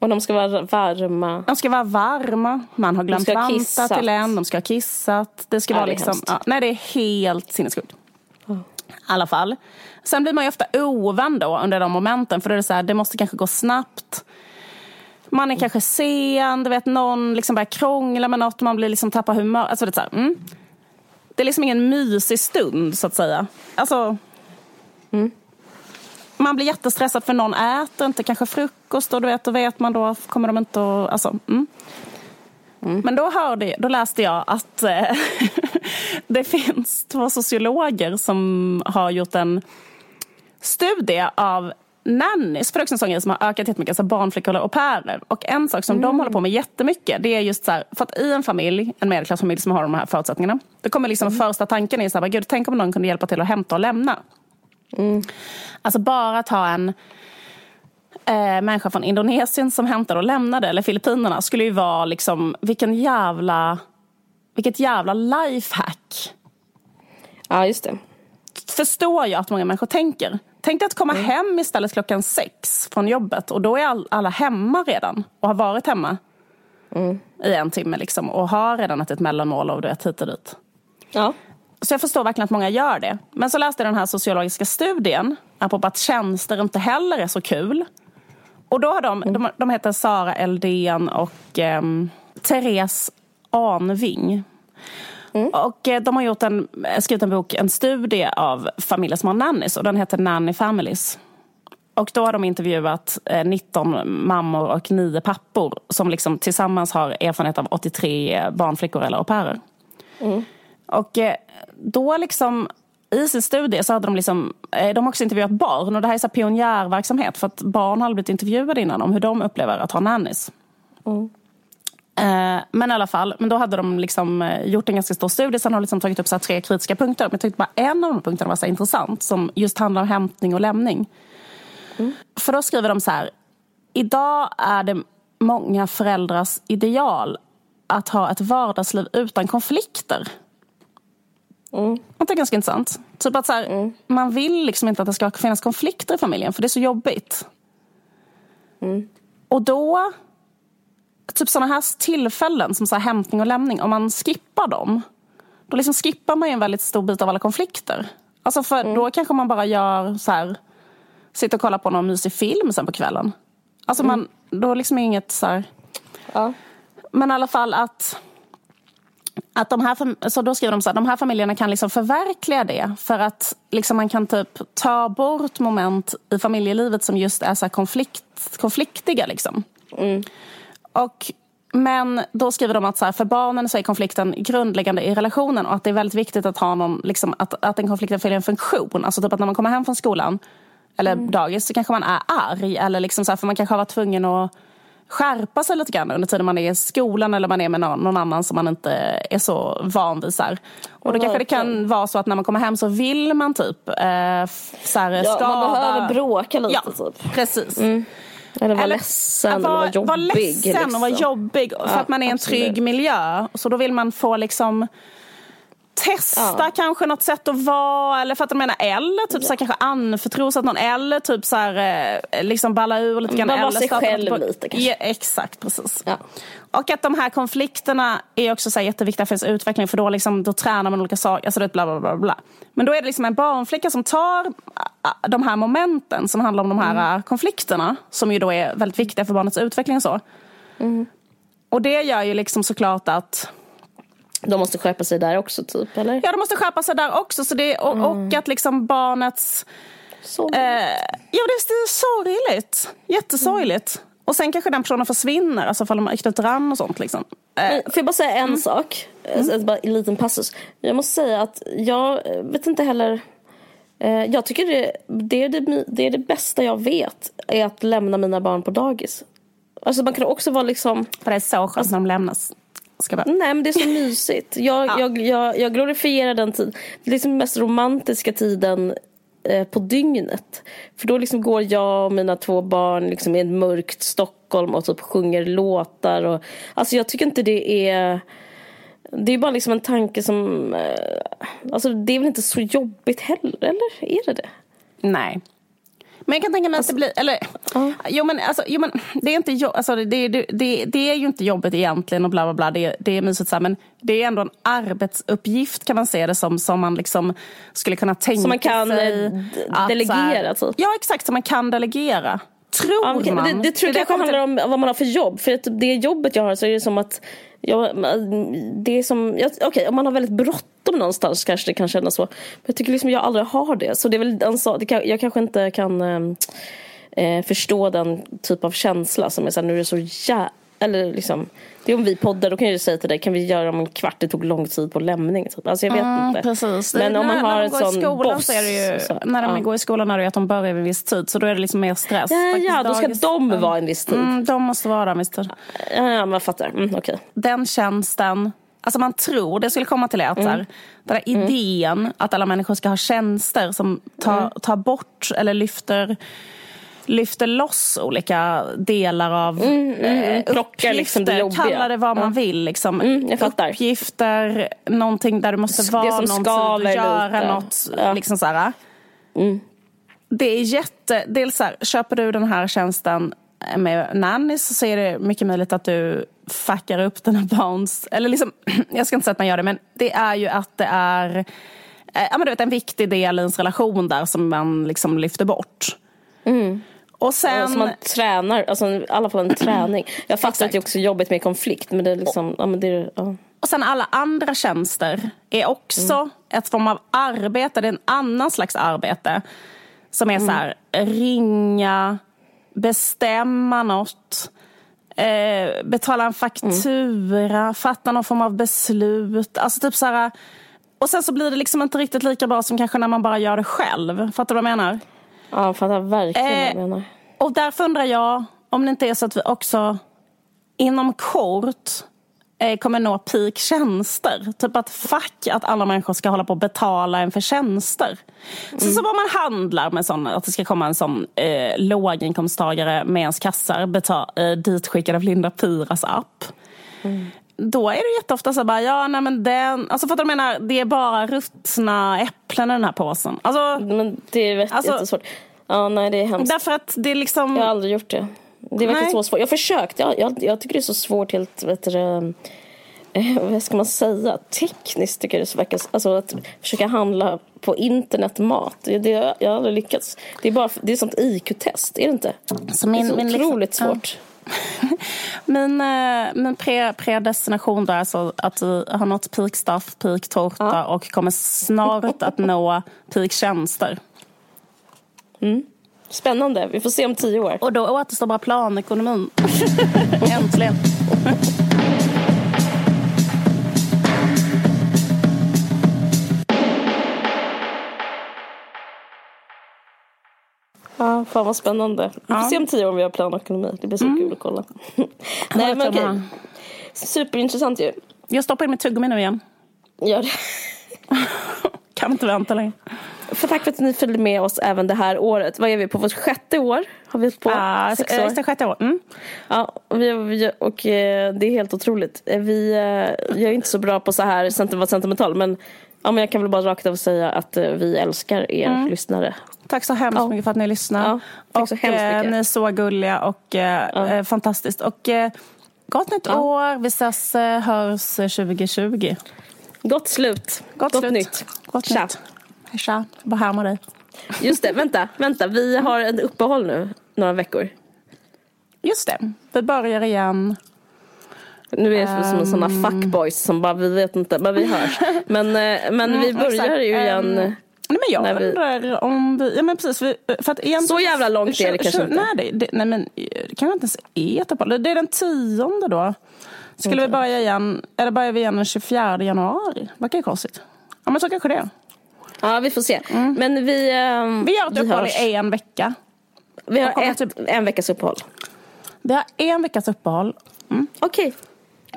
Och de ska vara varma. De ska vara varma. Man har glömt vanta till en. De ska ha kissat. Det ska ja, vara det liksom, ja, nej, det är helt sinnessjukt. Oh. I alla fall. Sen blir man ju ofta ovän då under de momenten. För då är det så här, det måste kanske gå snabbt. Man är kanske sen, du vet någon liksom börjar krångla med något. Man blir liksom tappar humör. Alltså det, är så här, mm. det är liksom ingen mysig stund så att säga. Alltså, mm man blir jättestressad för någon äter inte kanske frukost och du vet, då vet man då kommer de inte att... Alltså, mm. Mm. Men då, hörde, då läste jag att eh, *laughs* det finns två sociologer som har gjort en studie av nannies, vuxensångare som har ökat jättemycket, alltså barnflickor och pärer. Och en sak som mm. de håller på med jättemycket, det är just så här, för att i en familj, en medelklassfamilj som har de här förutsättningarna, då kommer liksom mm. första tanken är så här, gud tänk om någon kunde hjälpa till att hämta och lämna. Mm. Alltså bara ha en eh, människa från Indonesien som hämtade och lämnade, eller Filippinerna, skulle ju vara liksom, vilken jävla, vilket jävla lifehack. Ja, just det. Förstår jag att många människor tänker. Tänk dig att komma mm. hem istället klockan sex från jobbet och då är all, alla hemma redan och har varit hemma. i en timme liksom, och har redan ätit mellanmål och du vet hit och dit. Ja. Så jag förstår verkligen att många gör det. Men så läste jag den här sociologiska studien, apropå att tjänster inte heller är så kul. Och då har de, de, de heter Sara Eldén och eh, Therese Anving. Och eh, de har gjort en, skrivit en bok, en studie av familjer som har nannies och den heter Nanny Families. Och då har de intervjuat eh, 19 mammor och 9 pappor som liksom tillsammans har erfarenhet av 83 barnflickor eller au pairer. Och eh, då liksom i sin studie så hade de liksom, eh, de har också intervjuat barn och det här är så här pionjärverksamhet för att barn har blivit intervjuade innan om hur de upplever att ha nannies. Eh, Men i alla fall, men då hade de liksom gjort en ganska stor studie. Sen har de liksom tagit upp så tre kritiska punkter. Men jag tyckte bara en av de punkterna var så intressant. Som just handlar om hämtning och lämning. För då skriver de så här. Idag är det många föräldrars ideal att ha ett vardagsliv utan konflikter. Det är ganska intressant. Typ att så här, Man vill liksom inte att det ska finnas konflikter i familjen för det är så jobbigt. Och då, typ sådana här tillfällen som så här hämtning och lämning, om man skippar dem, då liksom skippar man ju en väldigt stor bit av alla konflikter. Alltså för då kanske man bara gör så här, sitter och kollar på någon mysig film sen på kvällen. Alltså man, då liksom är inget så här, Ja. men i alla fall att, att de här, så då skriver de så här, de här familjerna kan liksom förverkliga det för att liksom man kan typ ta bort moment i familjelivet som just är så här konflikt, konfliktiga. Liksom. Och, men då skriver de att så här, för barnen så är konflikten grundläggande i relationen och att det är väldigt viktigt att ha någon, liksom, att, att den konflikten fyller en funktion. Alltså typ att när man kommer hem från skolan eller dagis så kanske man är arg. Eller liksom så här, för man kanske har varit tvungen att skärpa sig lite grann under tiden man är i skolan eller man är med någon, annan som man inte är så van vid. Så här. Och då kanske det kan vara så att när man kommer hem så vill man typ eh, så här, Ja, skada... man behöver bråka lite Ja, typ. precis. Eller vara ledsen eller vara jobbig. vara ledsen och vara liksom. jobbig för Ja, att man är i en trygg miljö. Så då vill man få liksom testa Ja. kanske något sätt att vara eller för att jag menar eller typ så här, kanske anförtro sig att någon eller typ så här, eh, liksom balla ur lite grann. Vara eller sig själv på- lite, kanske. Ja, exakt, precis. Ja. Och att de här konflikterna är också så här jätteviktiga för ens utveckling för då, liksom, då tränar man olika saker. Alltså det bla, bla, bla, bla. Men då är det liksom en barnflicka som tar ah, de här momenten som handlar om de här Mm. ah, konflikterna som ju då är väldigt viktiga för barnets utveckling och så. Mm. Och det gör ju liksom såklart att De måste skärpa sig där också typ, eller? ja, de måste skärpa sig där också. Så det, och, Mm. och att liksom barnets... Så. Eh, ja, det är, sorgligt. Jättesorgligt. Och sen kanske den personen försvinner, alltså ifall de knyter an och sånt. Liksom. Eh, Men får jag bara säga en Mm. sak? Alltså, bara en liten passus. Jag måste säga att jag eh, vet inte heller... Eh, jag tycker det, det, är det, det är det bästa jag vet. Är att lämna mina barn på dagis. Alltså man kan också vara liksom... för det är så skönt när de lämnas. Ska bara. Nej men det är så *laughs* mysigt. Jag, Ja. jag, jag, jag glorifierar den tiden. Det är liksom den mest romantiska tiden eh, på dygnet. För då liksom går jag och mina två barn liksom i ett mörkt Stockholm och typ sjunger låtar. Och, alltså jag tycker inte det är... Det är bara liksom en tanke som... Eh, alltså det är väl inte så jobbigt heller, eller? Är det det? Nej. Men jag kan tänka mig att det blir, eller, jo, men, alltså, jo men det är inte jo, alltså, det, det, det, det är ju inte jobbet egentligen och bla bla bla, det, det är mysigt så här, men det är ändå en arbetsuppgift kan man se det som, som man liksom skulle kunna tänka Som man kan, sig. eh, att, delegera, typ. Ja exakt, som man kan delegera. Tror Ja, man. det, det tror jag kanske handlar om vad man har för jobb. För det jobbet jag har så är det som att Ja, det är som, ja, okej om man har väldigt bråttom någonstans kanske det kan kännas så. Men jag tycker liksom jag aldrig har det. Så det är väl en sak, det kan, jag kanske inte kan ehm, eh, förstå den typ av känsla som är såhär, nu är det så jävla, Eller liksom, det är om vi poddar, då kan jag ju säga till dig, kan vi göra om en kvart? Det tog lång tid på lämning. Typ. Alltså jag vet Mm, inte. precis. Men Det- om man när, har när en sån skolan boss. Så är det ju, så- när de ja. går i skolan är det ju att de börjar vid en viss tid. Så då är det liksom mer stress. Ja, ja, då ska dagis- de vara en viss tid. Mm, de måste vara en viss tid. Ja, ja, jag fattar. Mm, okej. den tjänsten, alltså man tror, det skulle komma till är att här, den här idén att alla människor ska ha tjänster som tar, tar bort eller lyfter lyfter loss olika delar av mm, Plockar liksom det jobbiga. Kalla det vad man vill. Liksom. Mm, jag fattar. Uppgifter, någonting där du måste Det vara som någon skaver tid, göra lite. något. Ja. Mm. Liksom så här. Det är jätte... Dels så här, köper du den här tjänsten med nannies så är det mycket möjligt att du fuckar upp här barns... Eller liksom, *clears throat* jag ska inte säga att man gör det, men det är ju att det är eh, ja, men du vet, en viktig del i ens relation där som man liksom lyfter bort. Mm. Och sen... Alltså man tränar, alltså i alla fall en *clears throat* träning. Jag fattar Exakt. att det är också jobbigt med konflikt men det är liksom, ja men det är, ja. Och sen alla andra tjänster är också ett form av arbete. Det är en annan slags arbete. Som är så här, ringa, bestämma något. Eh, betala en faktura, fatta någon form av beslut. Alltså typ så här, och sen så blir det liksom inte riktigt lika bra som kanske när man bara gör det själv. Fattar du vad jag menar? Ja, jag fattar verkligen vad Eh, du menar. Och därför undrar jag om det inte är så att vi också inom kort eh, kommer nå peak tjänster. Typ att fuck att alla människor ska hålla på att betala en för tjänster. Så som om man handlar med sån, att det ska komma en sån eh, låginkomsttagare med ens kassar beta- eh, ditskickad av Linda Piras app. Då är det jätteofta så bara, ja nej men den, alltså att jag menar, det är bara ruttna äpplen i den här påsen. Alltså, Men det är vet- Alltså- jättesvårt. Ja, nej det är hemskt. därför att det är liksom... Jag har aldrig gjort det. Det verkar Nej. så svårt. Jag har försökt. Jag, jag, jag tycker det är så svårt helt, vet du, eh, vad ska man säga, tekniskt tycker jag det verkar, alltså att försöka handla på internet mat. Det, jag har aldrig lyckats. Det är bara, det är sånt IQ-test, är det inte? Så min, det är så min otroligt liksom- svårt. *laughs* Min, eh, min pre, predestination då är alltså att vi har nått peak stuff, peak tårta Ja. och kommer snart att nå peak tjänster. Spännande, vi får se om tio år. Och då återstår bara planekonomin. *laughs* Äntligen. Ja, fan vad spännande. Vi får Ja. Mm. se om tio år om vi har planekonomi. Det blir så kul att kolla. *laughs* Nej men okej. Superintressant ju. Jag stoppar in mitt tuggummi nu igen. Gör det. *laughs* Kan inte vänta längre. För tack för att ni följde med oss även det här året. Vad är vi på? Vårt sjätte år har vi på. Ah, Sex eh, år. det sjätte år. Mm. Ja, vi, vi, och eh, det är helt otroligt. Eh, Vi, eh, jag är inte så bra på så här sent- vara sentimental men, ja, men jag kan väl bara rakt av säga att eh, vi älskar er lyssnare. Tack så hemskt Ja. mycket för att ni lyssnar. Ja, tack så och, hemskt eh. Ni är så gulliga och eh, eh, fantastiskt. Och eh, gott nytt Ja. år. Vi ses, hörs eh, 2020. Gott slut. Gott, slut. nytt. Gott Tja. nytt. Tja. Bara härma dig. Just det, vänta, vänta. Vi har ett uppehåll nu, några veckor. Just det. Vi börjar igen. Nu är vi som en såna Ehm. fuckboys som bara, vi vet inte, men vi hörs. *laughs* Men, eh, men vi Mm, börjar exakt. ju igen. Ehm, Nej, men jag När vi- undrar om vi... Ja, men precis, vi, för att egentligen, Så jävla långt är det kanske inte. Nej, det, nej, men eh, det kanske inte ens är uppehåll. Det är den tionde då. Skulle vi börja igen, eller börjar vi igen den 24 januari? Verkar ju konstigt. Ja, men så kanske det är. Ja, vi får se. Men vi, ehm, Vi gör ett uppehåll hörs. i en vecka. Vi har ett, typ- en veckas uppehåll. Vi har en veckas uppehåll. Okej,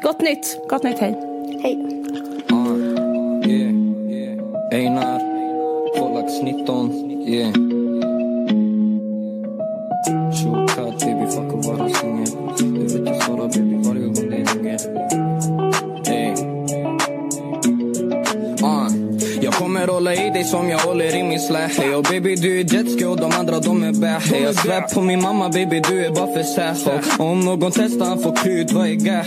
gott nytt. Gott nytt, hej. Hej. Uh, yeah. Einar, Pollax 19, yeah. Shortcut baby, fuck att vara singel. Du vet jag svarar baby varje gång det ringer. Kommer hålla i dig som jag håller i min slä hey, och baby du är jetski och de andra de är bähe Jag svär på min mamma baby du är bara för särskild Och Om någon testar han får krut, vad är gä?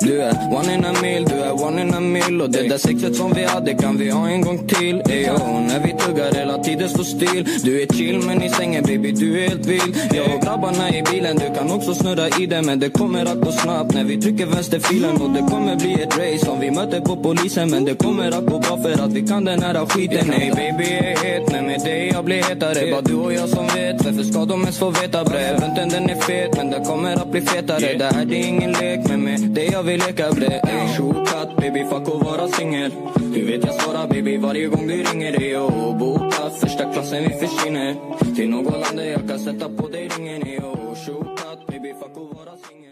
Du är one in a mil, du är one in a mil. Och det där sexet som vi hade kan vi ha en gång till. Hey, oh, När vi tuggar hela tiden står still. Du är chill men i sängen baby du är helt vild. Jag och grabbarna i bilen, du kan också snurra i den Men det kommer att gå snabbt. När vi trycker vänsterfilen Och det kommer bli ett race. Om vi möter på polisen Men det kommer att gå bra för att vi kan det den här skiten Nej baby jag är het, men med dig jag blir hetare. Bara du och jag som vet, varför ska de ens få veta? Bre? Vänten den är fet, men den kommer att bli fetare. Det här det är ingen lek, men med dig jag vill leka bre Ey shortcut baby, fuck att vara singel. Du vet jag svarar baby varje gång du ringer. Ey och boka första klassen vi försvinner. Till något land där jag kan sätta på dig ringen. Ey och shortcut baby, fuck att vara singel